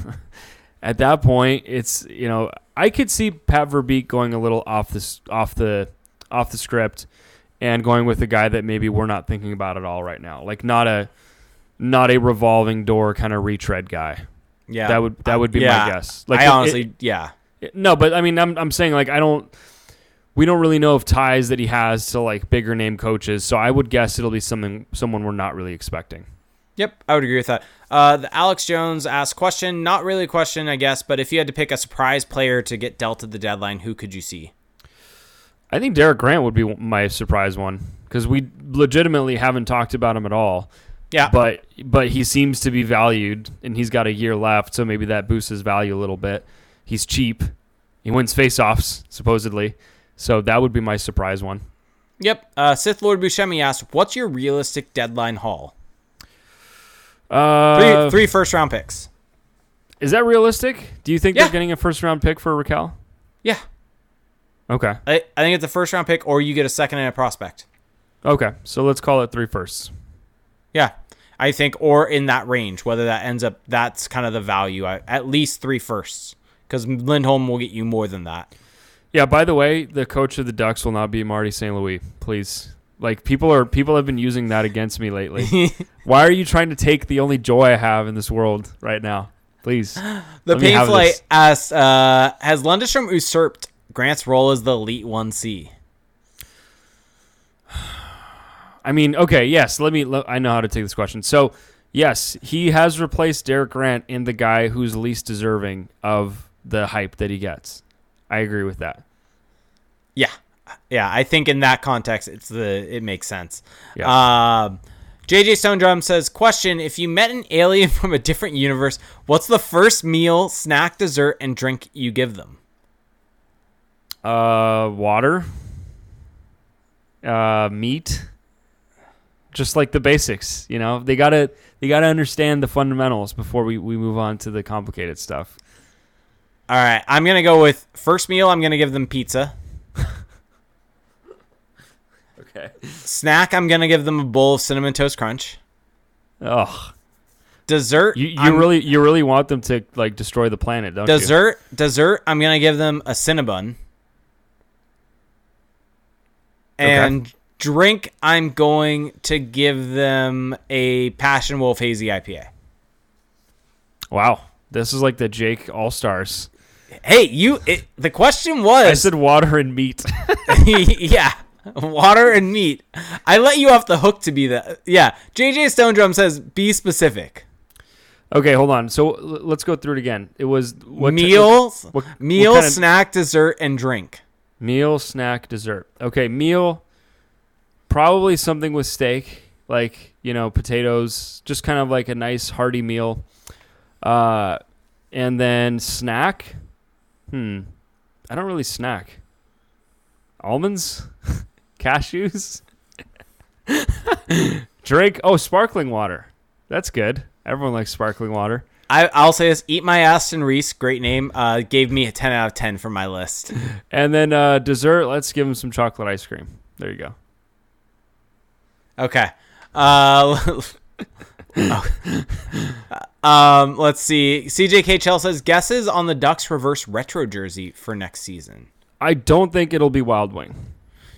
at that point, it's you know I could see Pat Verbeek going a little off this off the off the script and going with a guy that maybe we're not thinking about at all right now, like not a not a revolving door kind of retread guy. Yeah, that would that would be yeah, my guess. Like I it- honestly, yeah, it- no, but I mean, I'm I'm saying like I don't. We don't really know of ties that he has to like bigger name coaches, so I would guess it'll be something someone we're not really expecting. Yep, I would agree with that. Uh, the Alex Jones asked question, not really a question, I guess, but if you had to pick a surprise player to get dealt at the deadline, who could you see? I think Derek Grant would be my surprise one because we legitimately haven't talked about him at all. Yeah, But but he seems to be valued, and he's got a year left, so maybe that boosts his value a little bit. He's cheap. He wins faceoffs supposedly, so that would be my surprise one. yep. Uh, Sith Lord Buscemi asked, "What's your realistic deadline haul? Uh, Three, three first round picks. Is that realistic? Do you think Yeah. they're getting a first round pick for Rakell? Yeah, Okay. I, I think it's a first round pick, or you get a second and a prospect. Okay. So let's call it three firsts. Yeah, I think, or in that range, whether that ends up, that's kind of the value. I- At least three firsts, because Lindholm will get you more than that. Yeah. By the way, the coach of the Ducks will not be Marty St. Louis. Please. Like people are people have been using that against me lately. Why are you trying to take the only joy I have in this world right now? Please. The Let me have Painflight this. asks, uh, has Lundestrom usurped Grant's role as the Elite 1C? I mean, okay, yes. Let me. Let, I know how to take this question. So, yes, he has replaced Derek Grant in the guy who's least deserving of the hype that he gets. I agree with that. Yeah. Yeah, I think in that context, it's the it makes sense. Yeah. Um, JJ Stone Drum says, "Question: If you met an alien from a different universe, what's the first meal, snack, dessert, and drink you give them?" Uh, water. Uh, meat. Just like the basics, you know. They gotta they gotta understand the fundamentals before we, we move on to the complicated stuff. All right, I'm gonna go with first meal. I'm gonna give them pizza. Okay. Snack. I'm gonna give them a bowl of cinnamon toast crunch. Oh, Dessert. you you really you really want them to like destroy the planet, don't you? dessert. Dessert. I'm gonna give them a cinnabon. Okay. And drink. I'm going to give them a Passion Wolf Hazy IPA. Wow, this is like the Jake All Stars. Hey, you. It, the question was. I said water and meat. yeah. Water and meat. I let you off the hook to be the yeah. JJ Stone Drum says be specific. okay, hold on. So l- let's go through it again. It was what meal, what- what meal, kind of- snack, dessert, and drink. Meal, snack, dessert. Okay, meal. Probably something with steak, like you know, potatoes. Just kind of like a nice hearty meal. Uh, and then snack. Hmm. I don't really snack. Almonds, cashews. Drink. Oh, sparkling water. That's good. Everyone likes sparkling water. I, I'll say this: Eat my Aston Reese, great name. Uh, gave me a ten out of ten for my list. And then uh, dessert, let's give him some chocolate ice cream. There you go. Okay. Uh, oh. um, let's see. CJK Chell says guesses on the Ducks reverse retro jersey for next season. I don't think it'll be Wild Wing.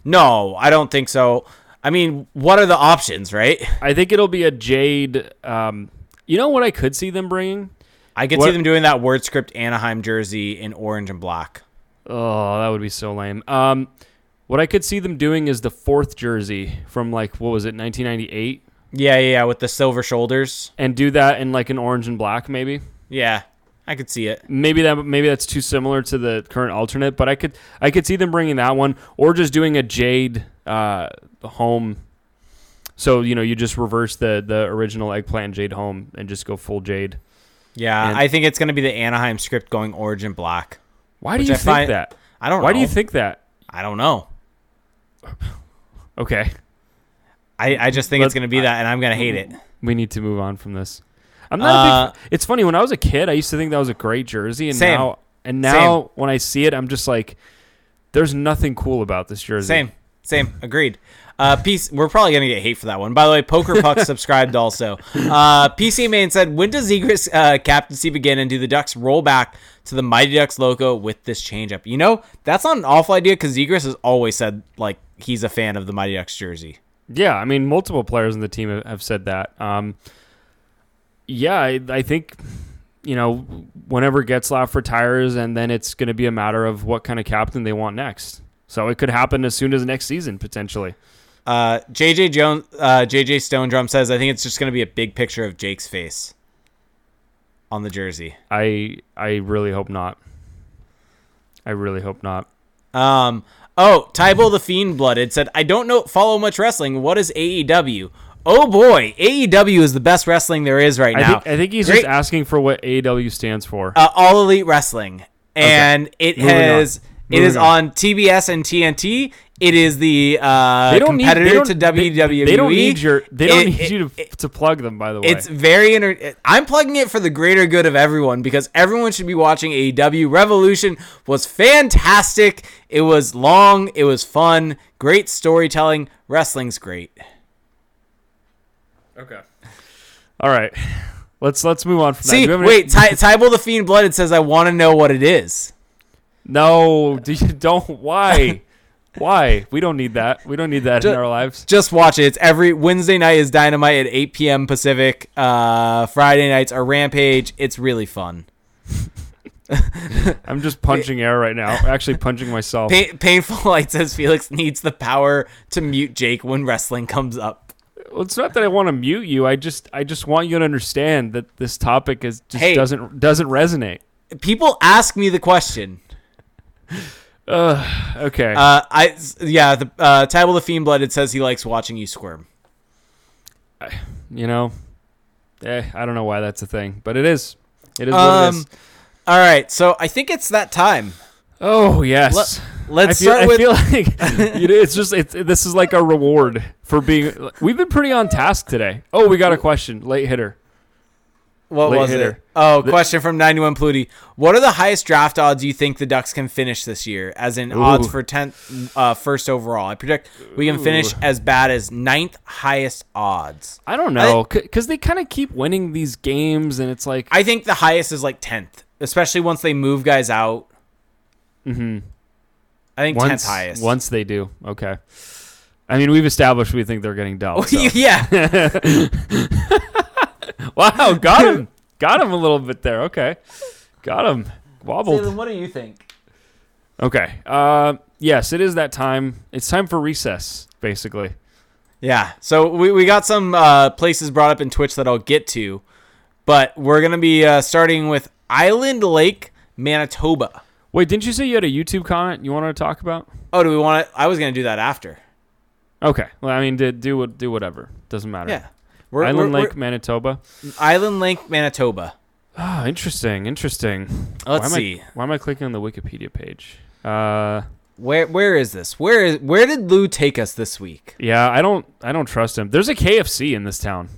No, I don't think so. I mean, what are the options, right? I think it'll be a Jade. Um, you know what I could see them bringing? I could What- see them doing that word script Anaheim jersey in orange and black. Oh, that would be so lame. Um, what I could see them doing is the fourth jersey from like what was it, 1998, Yeah, yeah, yeah, with the silver shoulders. and do that in like an orange and black, maybe. Yeah, I could see it. Maybe that maybe that's too similar to the current alternate, but I could I could see them bringing that one or just doing a Jade uh, home. So you know you just reverse the the original eggplant Jade home and just go full Jade. Yeah, And- I think it's going to be the Anaheim script going origin black. Why do you I think find- that? I don't know. Why know. do you think that? I don't know. Okay, I, I just think it's going to be that, and I'm going to hate it. we need to move on from this. I'm not. a Uh, big, it's funny when I was a kid, I used to think that was a great jersey, and Same. now and now when I see it, I'm just like, there's nothing cool about this jersey. Same, same, agreed. Uh, piece, we're probably gonna get hate for that one. By the way, Poker Puck subscribed also. Uh, PC Main said, "When does Zegras uh, captaincy begin, and do the Ducks roll back to the Mighty Ducks logo with this changeup?" You know, that's not an awful idea because Zegras has always said like he's a fan of the Mighty Ducks jersey. Yeah, I mean, multiple players in the team have- have said that. Um, yeah, I, I think you know whenever Getzlaf retires, and then it's going to be a matter of what kind of captain they want next. So it could happen as soon as next season potentially. Uh, JJ Jones, uh, JJ Stone Drum says, "I think it's just gonna be a big picture of Jake's face on the jersey." I I really hope not. I really hope not. Um. Oh, Tybo the Fiend Blooded said, "I don't know follow much wrestling. What is AEW? Oh boy, AEW is the best wrestling there is right I now. think I think he's Great- just asking for what AEW stands for. uh, All Elite Wrestling, and it Moving on. has it Moving is on. on TBS and TNT. It is the uh, they don't need competitor they don't, to WWE. They, don't need your they don't It- need it- you to, to plug them. By the way, It's very inter- I'm plugging it for the greater good of everyone because everyone should be watching AEW. Revolution was fantastic. It was long. It was fun. Great storytelling. Wrestling's great. Okay. All right, let's let's move on from that. See, Do you any- wait. Ty- Tybal the Fiend Blooded says, "I want to know what it is." No, do you don't. Why? Why? We don't need that. We don't need that in our lives. Just watch it. It's every Wednesday night is Dynamite at 8 p.m. Pacific. Uh, Friday nights are Rampage. It's really fun. I'm just punching air right now. Actually, punching myself. Pa- Painful Light says Felix needs the power to mute Jake when wrestling comes up. Well, it's not that I want to mute you. I just I just want you to understand that this topic is just Hey. doesn't doesn't resonate. People ask me the question. Ugh. Okay. Uh, I yeah, the uh, Tybal the Fiend Blooded says he likes watching you squirm. you know, eh, I don't know why that's a thing, but it is. It is what it Um, is. all right, so I think it's that time. Oh yes. Let's I feel, start I with feel like you know, it's just it's, this is like a reward for being. We've been pretty on task today. Oh, we got a question. Late hitter. what late was hitter. it? Oh, The- question from 91 Pluty. What are the highest draft odds you think the Ducks can finish this year? As in odds for 10th uh, first overall. I predict we can finish Ooh. as bad as ninth highest odds. I don't know because they kind of keep winning these games, and it's like I think the highest is like 10th, especially once they move guys out. mhm. I think once 10th highest. once they do. Okay. I mean, we've established we think they're getting dealt. so. yeah. wow, got him, got him a little bit there. Okay, got him. Wobbled. what do you think? Okay. Uh, yes, it is that time. It's time for recess, basically. Yeah. So we, we got some uh, places brought up in Twitch that I'll get to, but we're going to be uh, starting with Island Lake, Manitoba. Wait, didn't you say you had a YouTube comment you wanted to talk about? Oh, do we want to? I was going to do that after. Okay. Well, I mean, do do do whatever. Doesn't matter. Yeah. We're, Island we're- Lake, Manitoba. we're- Island Lake, Manitoba. Ah, interesting. Interesting. Let's why see. I, why am I clicking on the Wikipedia page? Uh, Where where is this? Where is where did Lou take us this week? yeah, I don't I don't trust him. There's a KFC in this town.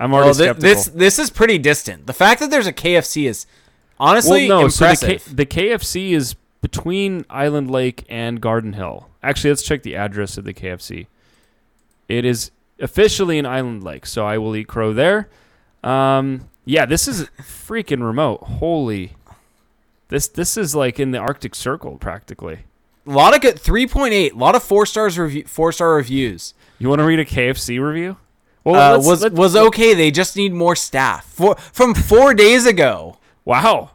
I'm already Well, thi- skeptical. this this is pretty distant. The fact that there's a KFC is honestly well, no, so the. K- the KFC is between Island Lake and Garden Hill. Actually, let's check the address of the KFC. It is officially in Island Lake, so I will eat crow there. Um, yeah, this is freaking remote. Holy, this this is like in the Arctic Circle practically. a lot of good 3.8, a lot of four stars review, four star reviews. You want to read a KFC review? Well, Uh, let's- was let's- was okay. They just need more staff. For, from four days ago. Wow,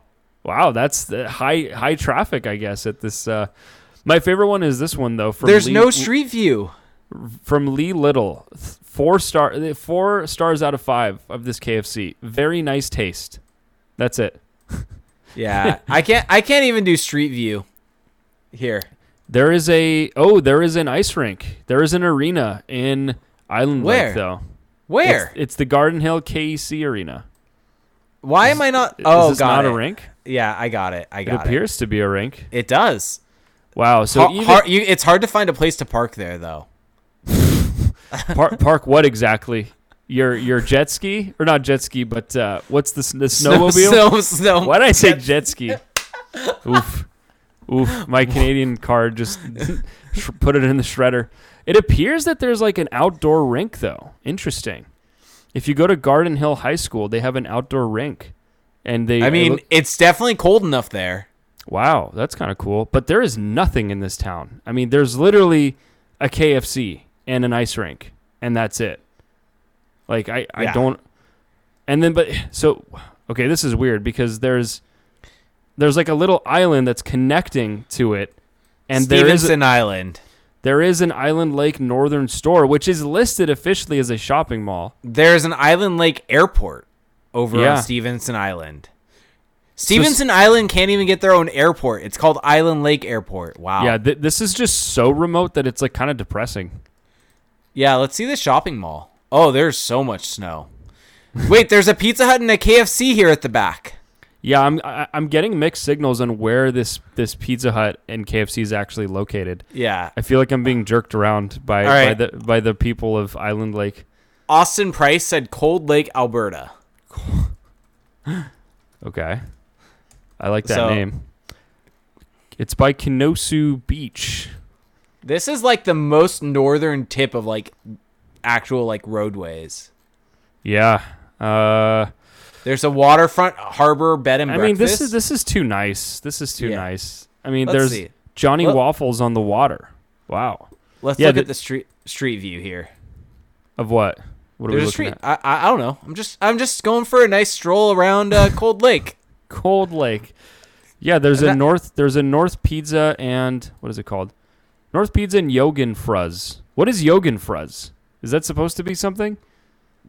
wow, that's the high high traffic, I guess. At this, uh, my favorite one is this one though. From There's Lee- no street view. from Lee Little. Four star, four stars out of five of this KFC. Very nice taste. That's it. Yeah, I can't. I can't even do street view. Here, There is a oh, there is an ice rink. There is an arena in Island Where? Lake though. where? It's, it's the Garden Hill KEC Arena. Why am I not? Is Oh, this got not it. a rink? Yeah, I got it. I got it. It appears to be a rink. It does. Wow. So Har- even har- you, it's hard to find a place to park there, though. park, park what exactly? Your your jet ski or not jet ski, but uh, what's the, s- the snowmobile? Snow, snow, Why did I say jet ski? Oof. Oof. My Canadian card just sh- put it in the shredder. It appears that there's like an outdoor rink, though. Interesting. If you go to Garden Hill High School, they have an outdoor rink. And they. I mean, look- it's definitely cold enough there. wow, that's kind of cool. But there is nothing in this town. I mean, there's literally a KFC and an ice rink, and that's it. Like, I, I Yeah. don't. And then, but so okay, this is weird because there's there's like a little island that's connecting to it, and there is an Island. there is an Island Lake Northern store which is listed officially as a shopping mall. There's an Island Lake Airport over Yeah. on Stevenson Island. Stevenson Island can't even get their own airport. It's called Island Lake Airport. Wow. Yeah, th- this is just so remote that it's like kind of depressing. Yeah, let's see the shopping mall. Oh, there's so much snow. Wait, there's a Pizza Hut and a KFC here at the back. Yeah, I'm I, I'm getting mixed signals on where this this Pizza Hut and KFC is actually located. Yeah. I feel like I'm being jerked around by, right. by the by the people of Island Lake. Austin Price said Cold Lake, Alberta. Okay. I like that So- name. It's by Kinosoo Beach. This is like the most northern tip of like actual like roadways. Yeah. Uh There's a waterfront harbor bed and breakfast. I breakfast. mean this is this is too nice. This is too Yeah. nice. I mean Let's there's see. Johnny Waffles on the water. Wow. Let's Yeah, look the- at the street street view here. Of what? What are There's we a street. at? I, I I don't know. I'm just I'm just going for a nice stroll around uh, Cold Lake. Cold Lake. Yeah, there's And a that- North there's a North Pizza and what is it called? North Pizza and Yogen Fruz. What is Yogen Fruz? Is that supposed to be something?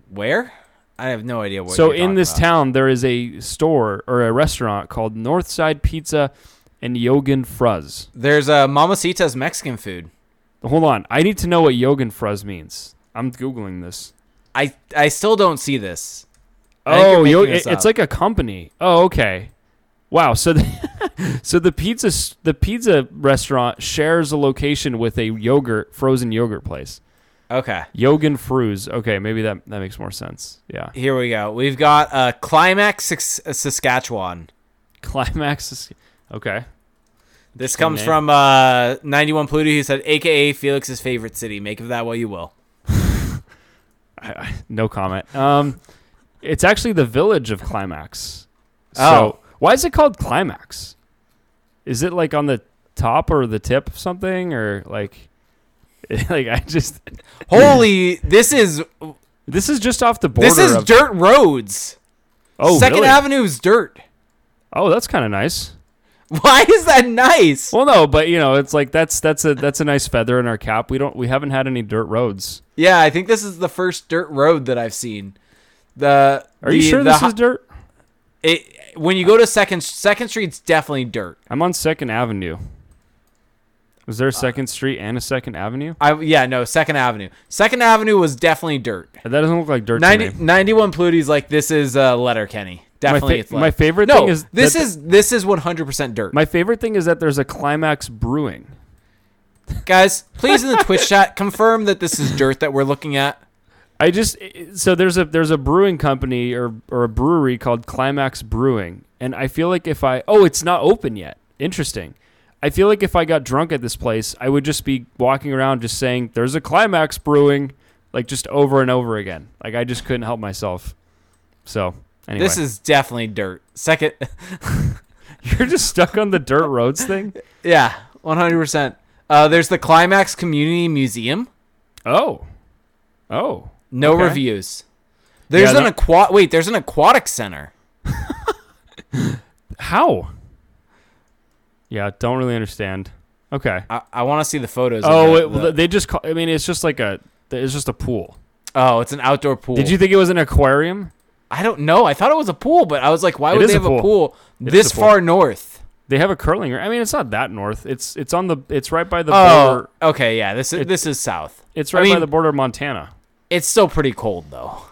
Where? I have no idea what. so in this about. town there is a store or a restaurant called Northside Pizza and Yogen Fruz. there's a Mamacita's Mexican food. Hold on, I need to know what Yogen Fruz means. I'm googling this. I I still don't see this. Oh, you're yo, making this it- it's like a company. Oh, okay. Wow. So, the, so the pizza the pizza restaurant shares a location with a yogurt frozen yogurt place. Okay, Yogen Fruz. Okay, maybe that that makes more sense. Yeah. here we go. We've got uh, Climax Sask- Saskatchewan. Climax. Okay. This comes name. from uh, 91 Pluto, who said, AKA Felix's favorite city. Make of that what you will. I, no comment. Um, it's actually the village of Climax. So Oh. why is it called Climax? Is it like on the top or the tip of something or like? Like I just Holy, this is this is just off the border. this is of, dirt roads. Oh, Second really? Avenue is dirt. Oh, that's kind of nice. Why is that nice? Well, no, but you know, it's like that's that's a that's a nice feather in our cap. We don't we haven't had any dirt roads. Yeah, I think this is the first dirt road that I've seen. The Are you sure the this is dirt? It, when you go to second Second Street's definitely dirt. I'm on Second Avenue. Was Uh, there a Second Street and a Second Avenue? I yeah no Second Avenue. Second Avenue was definitely dirt. That doesn't look like dirt 90, to me. 91 Pluty's like this is uh, Letterkenny. Definitely, fa- it's my favorite no, thing is this is this is 100 percent dirt. My favorite thing is that there's a Climax Brewing. Guys, please in the Twitch chat confirm that this is dirt that we're looking at. I just so there's a there's a brewing company or or a brewery called Climax Brewing, and I feel like if I oh it's not open yet. Interesting. I feel like if I got drunk at this place, I would just be walking around just saying there's a Climax Brewing, like just over and over again. Like I just couldn't help myself. So anyway, This is definitely dirt. Second, you're just stuck on the dirt roads thing. yeah, one hundred percent. Uh, there's the Climax Community Museum. Oh, oh, No Okay. reviews. There's Yeah, an that- aqua. Wait, there's an aquatic center. how? Yeah, don't really understand. Okay. I, I want to see the photos. Oh, the- it, the- they just call. I mean, it's just like a. It's just a pool. oh, it's an outdoor pool. Did you think it was an aquarium? I don't know. I thought it was a pool, but I was like, why would they a have a pool. pool, It is this a pool. far north? They have a curling. I mean, it's not that north. It's it's on the. It's right by the Oh, border. okay, yeah. This is It- this is south. It's I right by the border of Montana. It's still pretty cold though.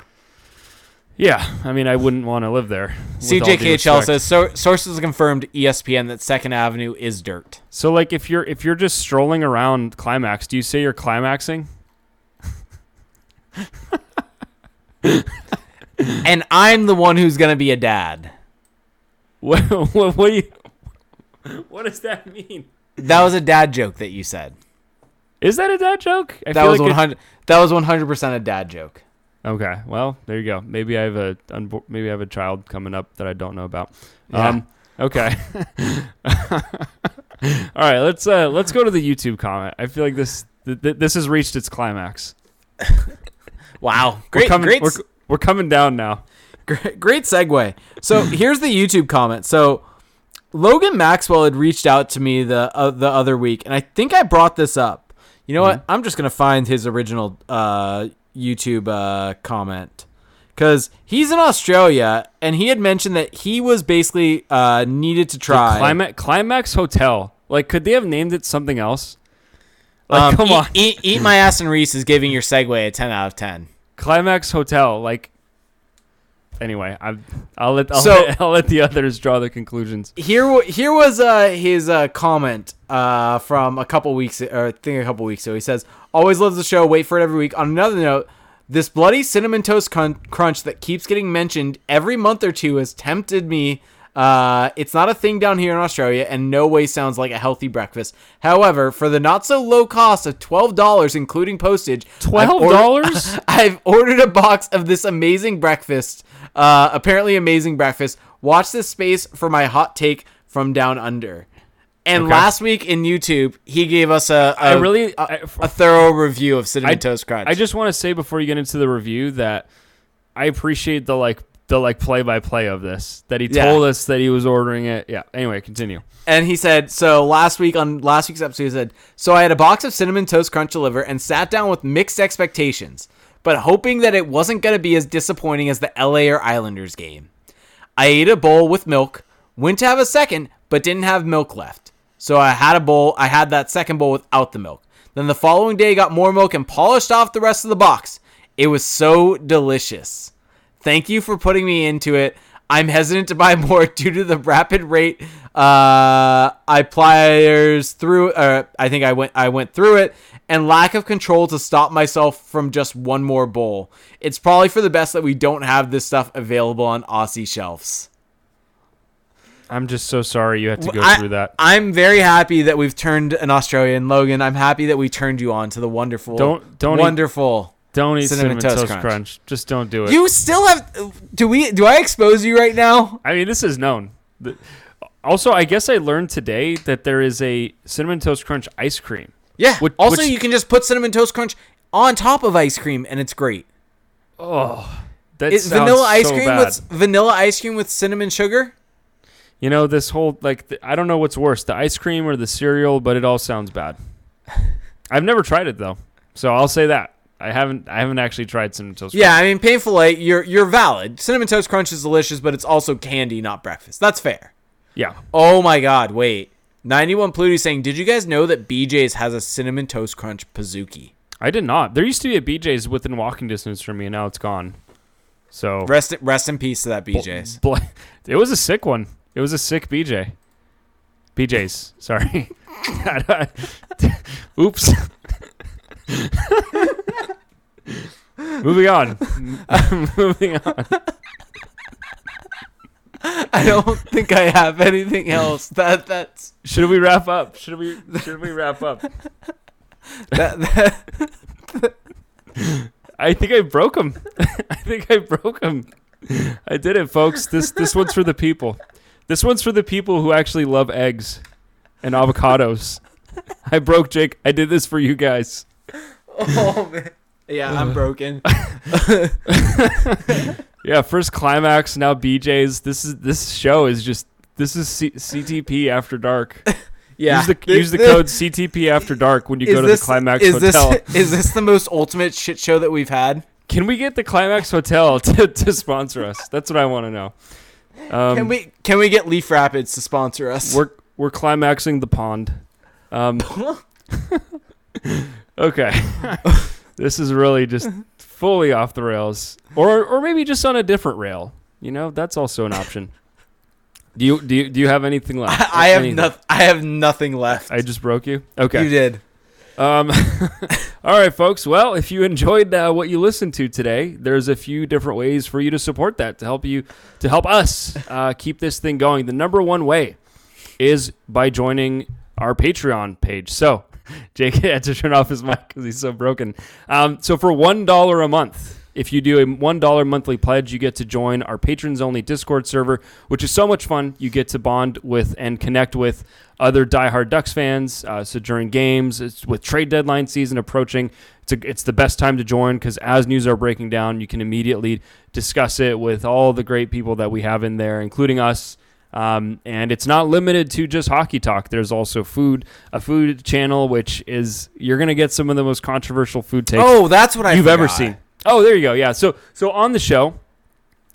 Yeah, I mean, I wouldn't want to live there. with all due CJKHL says so, sources confirmed ESPN that Second Avenue is dirt. So, like, if you're if you're just strolling around climax, do you say you're climaxing? and I'm the one who's gonna be a dad. What what, what do you? What does that mean? That was a dad joke that you said. Is that a dad joke? I That feel was like it- one hundred. That was one hundred percent a dad joke. Okay, well, there you go. Maybe I have a maybe I have a child coming up that I don't know about. Yeah. Um, okay. All right, let's uh, let's go to the YouTube comment. I feel like this th- th- this has reached its climax. Wow, We're great, coming, great, We're, we're coming down now. Great, great segue. So here's the YouTube comment. So Logan Maxwell had reached out to me the uh, the other week, and I think I brought this up. You know what? I'm just gonna find his original uh, YouTube uh, comment because he's in Australia, and he had mentioned that he was basically uh, needed to try. Climax Climax Hotel. Like, could they have named it something else? Like, Um, come eat, on, Eat, eat my ass and Reese is giving your segue a 10 out of 10. Climax Hotel. Like, anyway, I'm, I'll let I'll, So- let I'll let the others draw the conclusions. Here, here was uh, his uh, comment uh, from a couple weeks, or I think a couple weeks ago. He says, "Always loves the show. Wait for it every week." On another note, this bloody cinnamon toast crun- crunch that keeps getting mentioned every month or two has tempted me. Uh, it's not a thing down here in Australia, and no way sounds like a healthy breakfast. However, for the not so low cost of twelve dollars, including postage, ordered- $12? I've ordered a box of this amazing breakfast. Uh, apparently amazing breakfast. Watch this space for my hot take from down under. And Okay. last week in YouTube, he gave us a, a I really- a, I- a thorough review of cinnamon I- toast crunch. I just want to say before you get into the review that I appreciate the like the like play by play of this. That he Yeah. told us that he was ordering it. Yeah. Anyway, continue. and he said so last week on last week's episode he said so i had a box of cinnamon toast crunch delivered and sat down with mixed expectations but hoping that it wasn't going to be as disappointing as the la or islanders game i ate a bowl with milk went to have a second but didn't have milk left so i had a bowl i had that second bowl without the milk then the following day got more milk and polished off the rest of the box it was so delicious Thank you for putting me into it. I'm hesitant to buy more due to the rapid rate uh, I pliers through. Uh, I think I went I went through it and lack of control to stop myself from just one more bowl. It's probably for the best that we don't have this stuff available on Aussie shelves. I'm just so sorry you had to go I, through that. I'm very happy that we've turned an Australian Logan. I'm happy that we turned you on to the wonderful, Don't- don't eat- wonderful. Don't eat Cinnamon cinnamon, Toast toast, Crunch. crunch. Just don't do it. You still have? Do we? Do I expose you right now? I mean, this is known. Also, I guess I learned today that there is a cinnamon toast crunch ice cream. Yeah. Which- also, which- you can just put cinnamon toast crunch on top of ice cream, and it's great. Oh, that It's sounds vanilla ice so cream bad. with vanilla ice cream with cinnamon sugar. You know, this whole like the, I don't know what's worse, the ice cream or the cereal, but it all sounds bad. I've never tried it though, so I'll say that I haven't. I haven't actually tried cinnamon toast. Yeah, I mean, painful. You're you're valid. Cinnamon toast crunch is delicious, but it's also candy, not breakfast. That's fair. yeah. Oh my God! Wait, ninety one Pluty saying, did you guys know that BJ's has a cinnamon toast crunch Pizookie? I did not. There used to be a BJ's within walking distance from me, and now it's gone. So Rest rest in peace to that BJ's. Bl- it was a sick one. It was a sick BJ. BJ's. Sorry. Oops. Moving on. Moving on. I don't think I have anything else. That that's Should we wrap up? Should we should we wrap up? that, that I think I broke him. I think I broke him. I did it, folks. This this one's for the people. This one's for the people who actually love eggs and avocados. I broke Jake. I did this for you guys. Oh man. Yeah, I'm broken. Yeah, first climax, now BJ's. This is this show is just this is C- CTP after dark. Yeah. Use the use the code CTP after dark when you go to this- the Climax is Hotel. This, is this the most ultimate shit show that we've had? Can we get the Climax Hotel to, to sponsor us? That's what I want to know. Um, Can we can we get Leaf Rapids to sponsor us? We're we're climaxing the pond. Um, okay, this is really just fully off the rails, or or maybe just on a different rail. You know, that's also an option. Do you do you, do you have anything left? I, I have Anything? nothing. I have nothing left. I just broke you. Okay. You did. Um, all right, folks. Well, if you enjoyed uh, what you listened to today, there's a few different ways for you to support that to help you to help us uh, keep this thing going. The number one way is by joining our Patreon page. So, Jake had to turn off his mic because he's so broken. Um, so, for one dollar a month, if you do a one dollar monthly pledge, you get to join our patrons only Discord server, which is so much fun. You get to bond with and connect with other diehard Ducks fans. Uh, so during games, it's with trade deadline season approaching, it's a, it's the best time to join because as news are breaking down, you can immediately discuss it with all the great people that we have in there, including us. Um, and it's not limited to just hockey talk. There's also food, a food channel, which is you're gonna get some of the most controversial food takes Oh, that's what I you've ever seen. Oh, there you go. Yeah. So so on the show,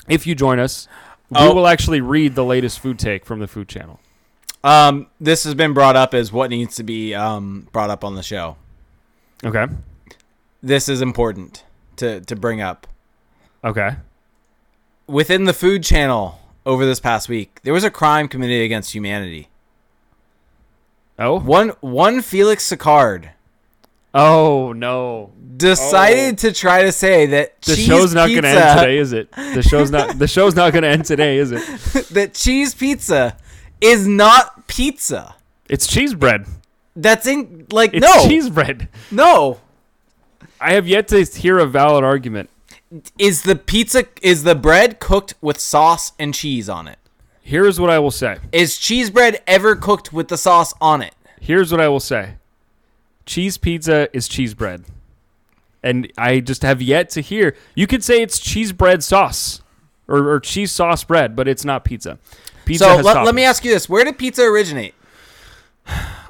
if you join us, we Oh. will actually read the latest food take from the food channel. Um, this has been brought up as what needs to be um brought up on the show. Okay. This is important to to bring up. Okay. Within the food channel over this past week, there was a crime committed against humanity. Oh. One one Felix Sicard Oh no. decided oh. to try to say that The show's not going to end today, is it? The show's not. The show's not going to end today, is it? that cheese pizza is not pizza. It's cheese bread. That's in like It's no cheese bread. no. I have yet to hear a valid argument. Is the pizza is the bread cooked with sauce and cheese on it? Here's what I will say. Is cheese bread ever cooked with the sauce on it? Here's what I will say. Cheese pizza is cheese bread. And I just have yet to hear. You could say it's cheese bread sauce or, or cheese sauce bread, but it's not pizza. Pizza so let, let me ask you this: Where did pizza originate?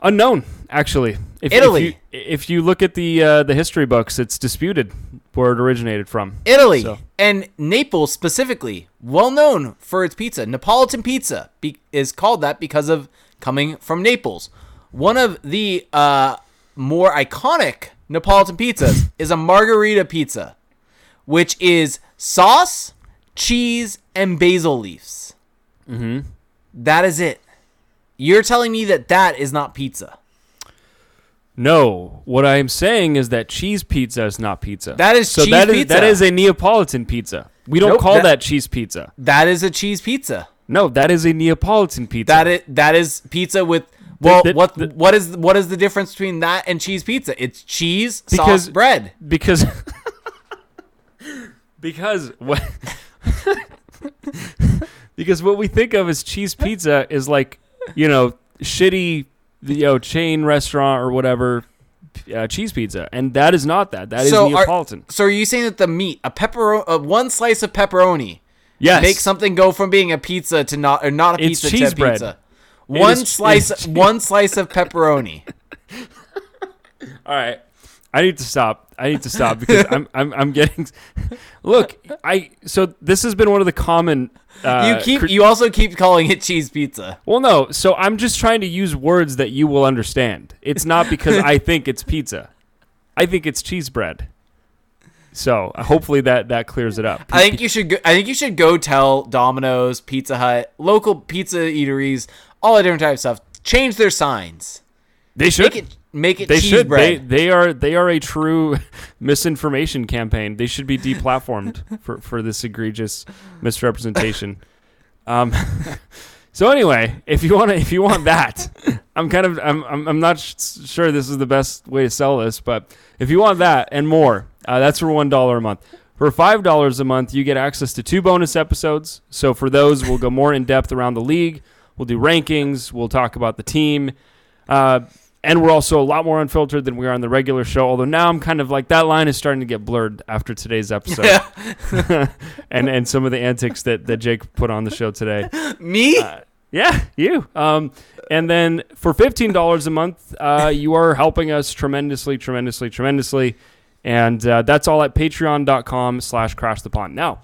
unknown actually. If, Italy. If you, if you look at the uh, the history books, it's disputed where it originated from. Italy So- and Naples specifically, well known for its pizza. Neapolitan pizza be- is called that because of coming from Naples. One of the uh, more iconic Neapolitan pizzas is a margherita pizza, which is sauce, cheese, and basil leaves. Mm-hmm. That is it. You're telling me that that is not pizza. No, what I'm saying is that cheese pizza is not pizza. That is so cheese that is pizza. that is a Neapolitan pizza. We don't Nope, call that- that, cheese pizza. That is a cheese pizza. No, that is a Neapolitan pizza. That is that is pizza with well, the- what the- what is what is the difference between that and cheese pizza? It's cheese Because- sauce bread. because because what because what we think of as cheese pizza is like you know shitty you know chain restaurant or whatever uh, cheese pizza and that is not that that is So are- neapolitan So are you saying that the meat, a pepper, uh, one slice of pepperoni, yes makes something go from being a pizza to not or not a It's pizza cheese to bread. pizza? One is- slice, one slice of pepperoni. all right i need to stop i need to stop because i'm i'm, I'm getting look i so this has been one of the common uh, you keep, you also keep calling it cheese pizza. Well, no. So I'm just trying to use words that you will understand. It's not because I think it's pizza. I think it's cheese bread. So uh, hopefully that that clears it up. I think you should. Go, I think you should go tell Domino's, Pizza Hut, local pizza eateries, all the different types of stuff. Change their signs. they should. Make it make it They cheese should. They, bread. they are they are a true misinformation campaign. They should be deplatformed for, for this egregious misrepresentation. Um, so anyway, if you want to, if you want that, I'm kind of I'm I'm, I'm not sh- sure this is the best way to sell this, but if you want that and more, uh, that's for one dollar a month. For five dollars a month, you get access to two bonus episodes. So for those, we'll go more in depth around the league. We'll do rankings. We'll talk about the team. Uh, and we're also a lot more unfiltered than we are on the regular show. Although now I'm kind of like that line is starting to get blurred after today's episode, and and some of the antics that that Jake put on the show today. Me? Uh, yeah, you. Um, and then for fifteen dollars a month, uh, you are helping us tremendously, tremendously, tremendously, and uh, that's all at Patreon.com/slash Crash the Pond. Now,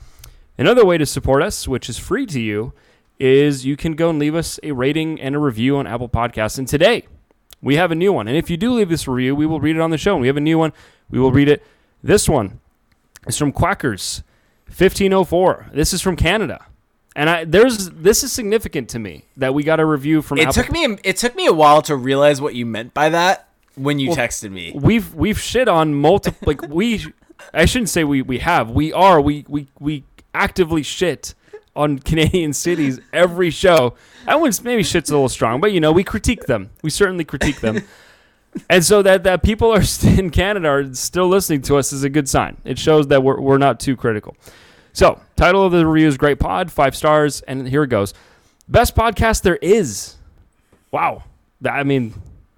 another way to support us, which is free to you, is you can go and leave us a rating and a review on Apple Podcasts. And today, we have a new one. And if you do leave this review, we will read it on the show. And we have a new one. We will read it. This one is from Quackers, 1504. This is from Canada. And I there's this is significant to me that we got a review from it Apple. took me it took me a while to realize what you meant by that when you Well, texted me. we've we've shit on multiple like we I shouldn't say we we have. We are we we we actively shit on Canadian cities every show. I wouldn't maybe shit's a little strong, but you know, we critique them. We certainly critique them. and so that that people are st- in Canada are still listening to us is a good sign. It shows that we're we're not too critical. So, title of the review is Great Pod, five stars, and here it goes. Best podcast there is. Wow. That- I mean,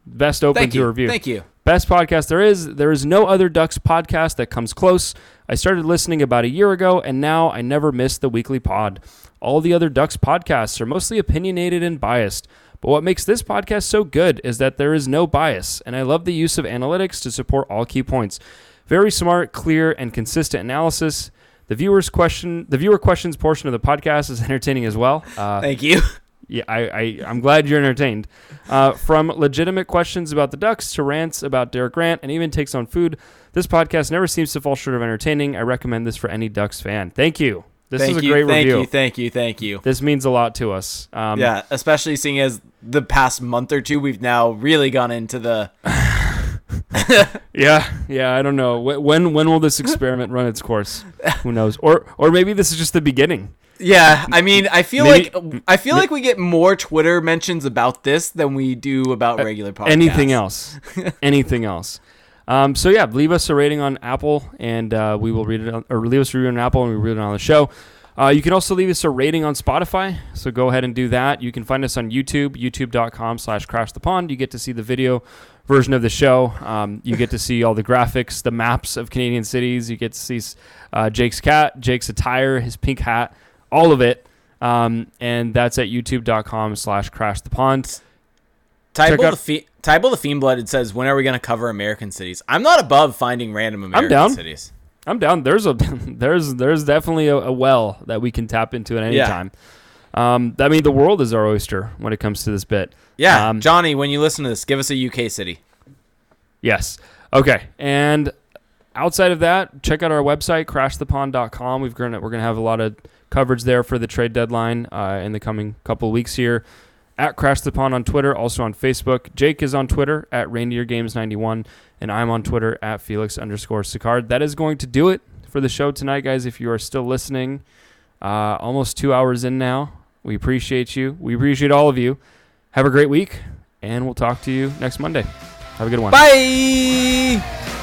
best open Thank to you. review. Thank you. Best podcast there is. There is no other Ducks podcast that comes close. I started listening about a year ago, and now I never miss the weekly pod. All the other Ducks podcasts are mostly opinionated and biased. But what makes this podcast so good is that there is no bias, and I love the use of analytics to support all key points. Very smart, clear, and consistent analysis. The viewers question, the viewer questions portion of the podcast is entertaining as well. Uh, Thank you. Yeah, I, I I'm glad you're entertained. Uh, from legitimate questions about the Ducks to rants about Derek Grant and even takes on food, this podcast never seems to fall short of entertaining. I recommend this for any Ducks fan. Thank you. This thank is a you. great thank review. you. Thank you. Thank you. This means a lot to us. Um, yeah, especially seeing as the past month or two we've now really gone into the yeah, yeah. I don't know when when will this experiment run its course. Who knows? Or or maybe this is just the beginning. Yeah, I mean, I feel Maybe- like I feel like we get more Twitter mentions about this than we do about regular podcasts. Anything else? Anything else? Um, so yeah, leave us a rating on Apple, and uh, we will read it. On, or leave us a review on Apple, and we read it on the show. Uh, you can also leave us a rating on Spotify. So go ahead and do that. You can find us on YouTube, youtube.com/slash Crash the Pond. You get to see the video version of the show. Um, you get to see all the graphics, the maps of Canadian cities. You get to see uh, Jake's cat, Jake's attire, his pink hat, all of it. Um, and that's at youtube.com/slash Crash the Pond. Tybal out- the Fe- Tybal the Fiend Blooded says, "When are we going to cover American cities?" I'm not above finding random American down. cities. I'm down. There's a there's there's definitely a, a well that we can tap into at any Yeah. time. Um, I mean, the world is our oyster when it comes to this bit. Yeah, Um, Johnny, when you listen to this, give us a UK city. Yes. Okay. And outside of that, check out our website, crashthepond.com. We've gonna we're gonna have a lot of coverage there for the trade deadline uh, in the coming couple weeks here. At Crash the Pond on Twitter, also on Facebook. Jake is on Twitter at Reindeer Games 91, and I'm on Twitter at Felix underscore Sicard. That is going to do it for the show tonight, guys. If you are still listening, uh, almost two hours in now, we appreciate you. We appreciate all of you. Have a great week, and we'll talk to you next Monday. Have a good one. Bye.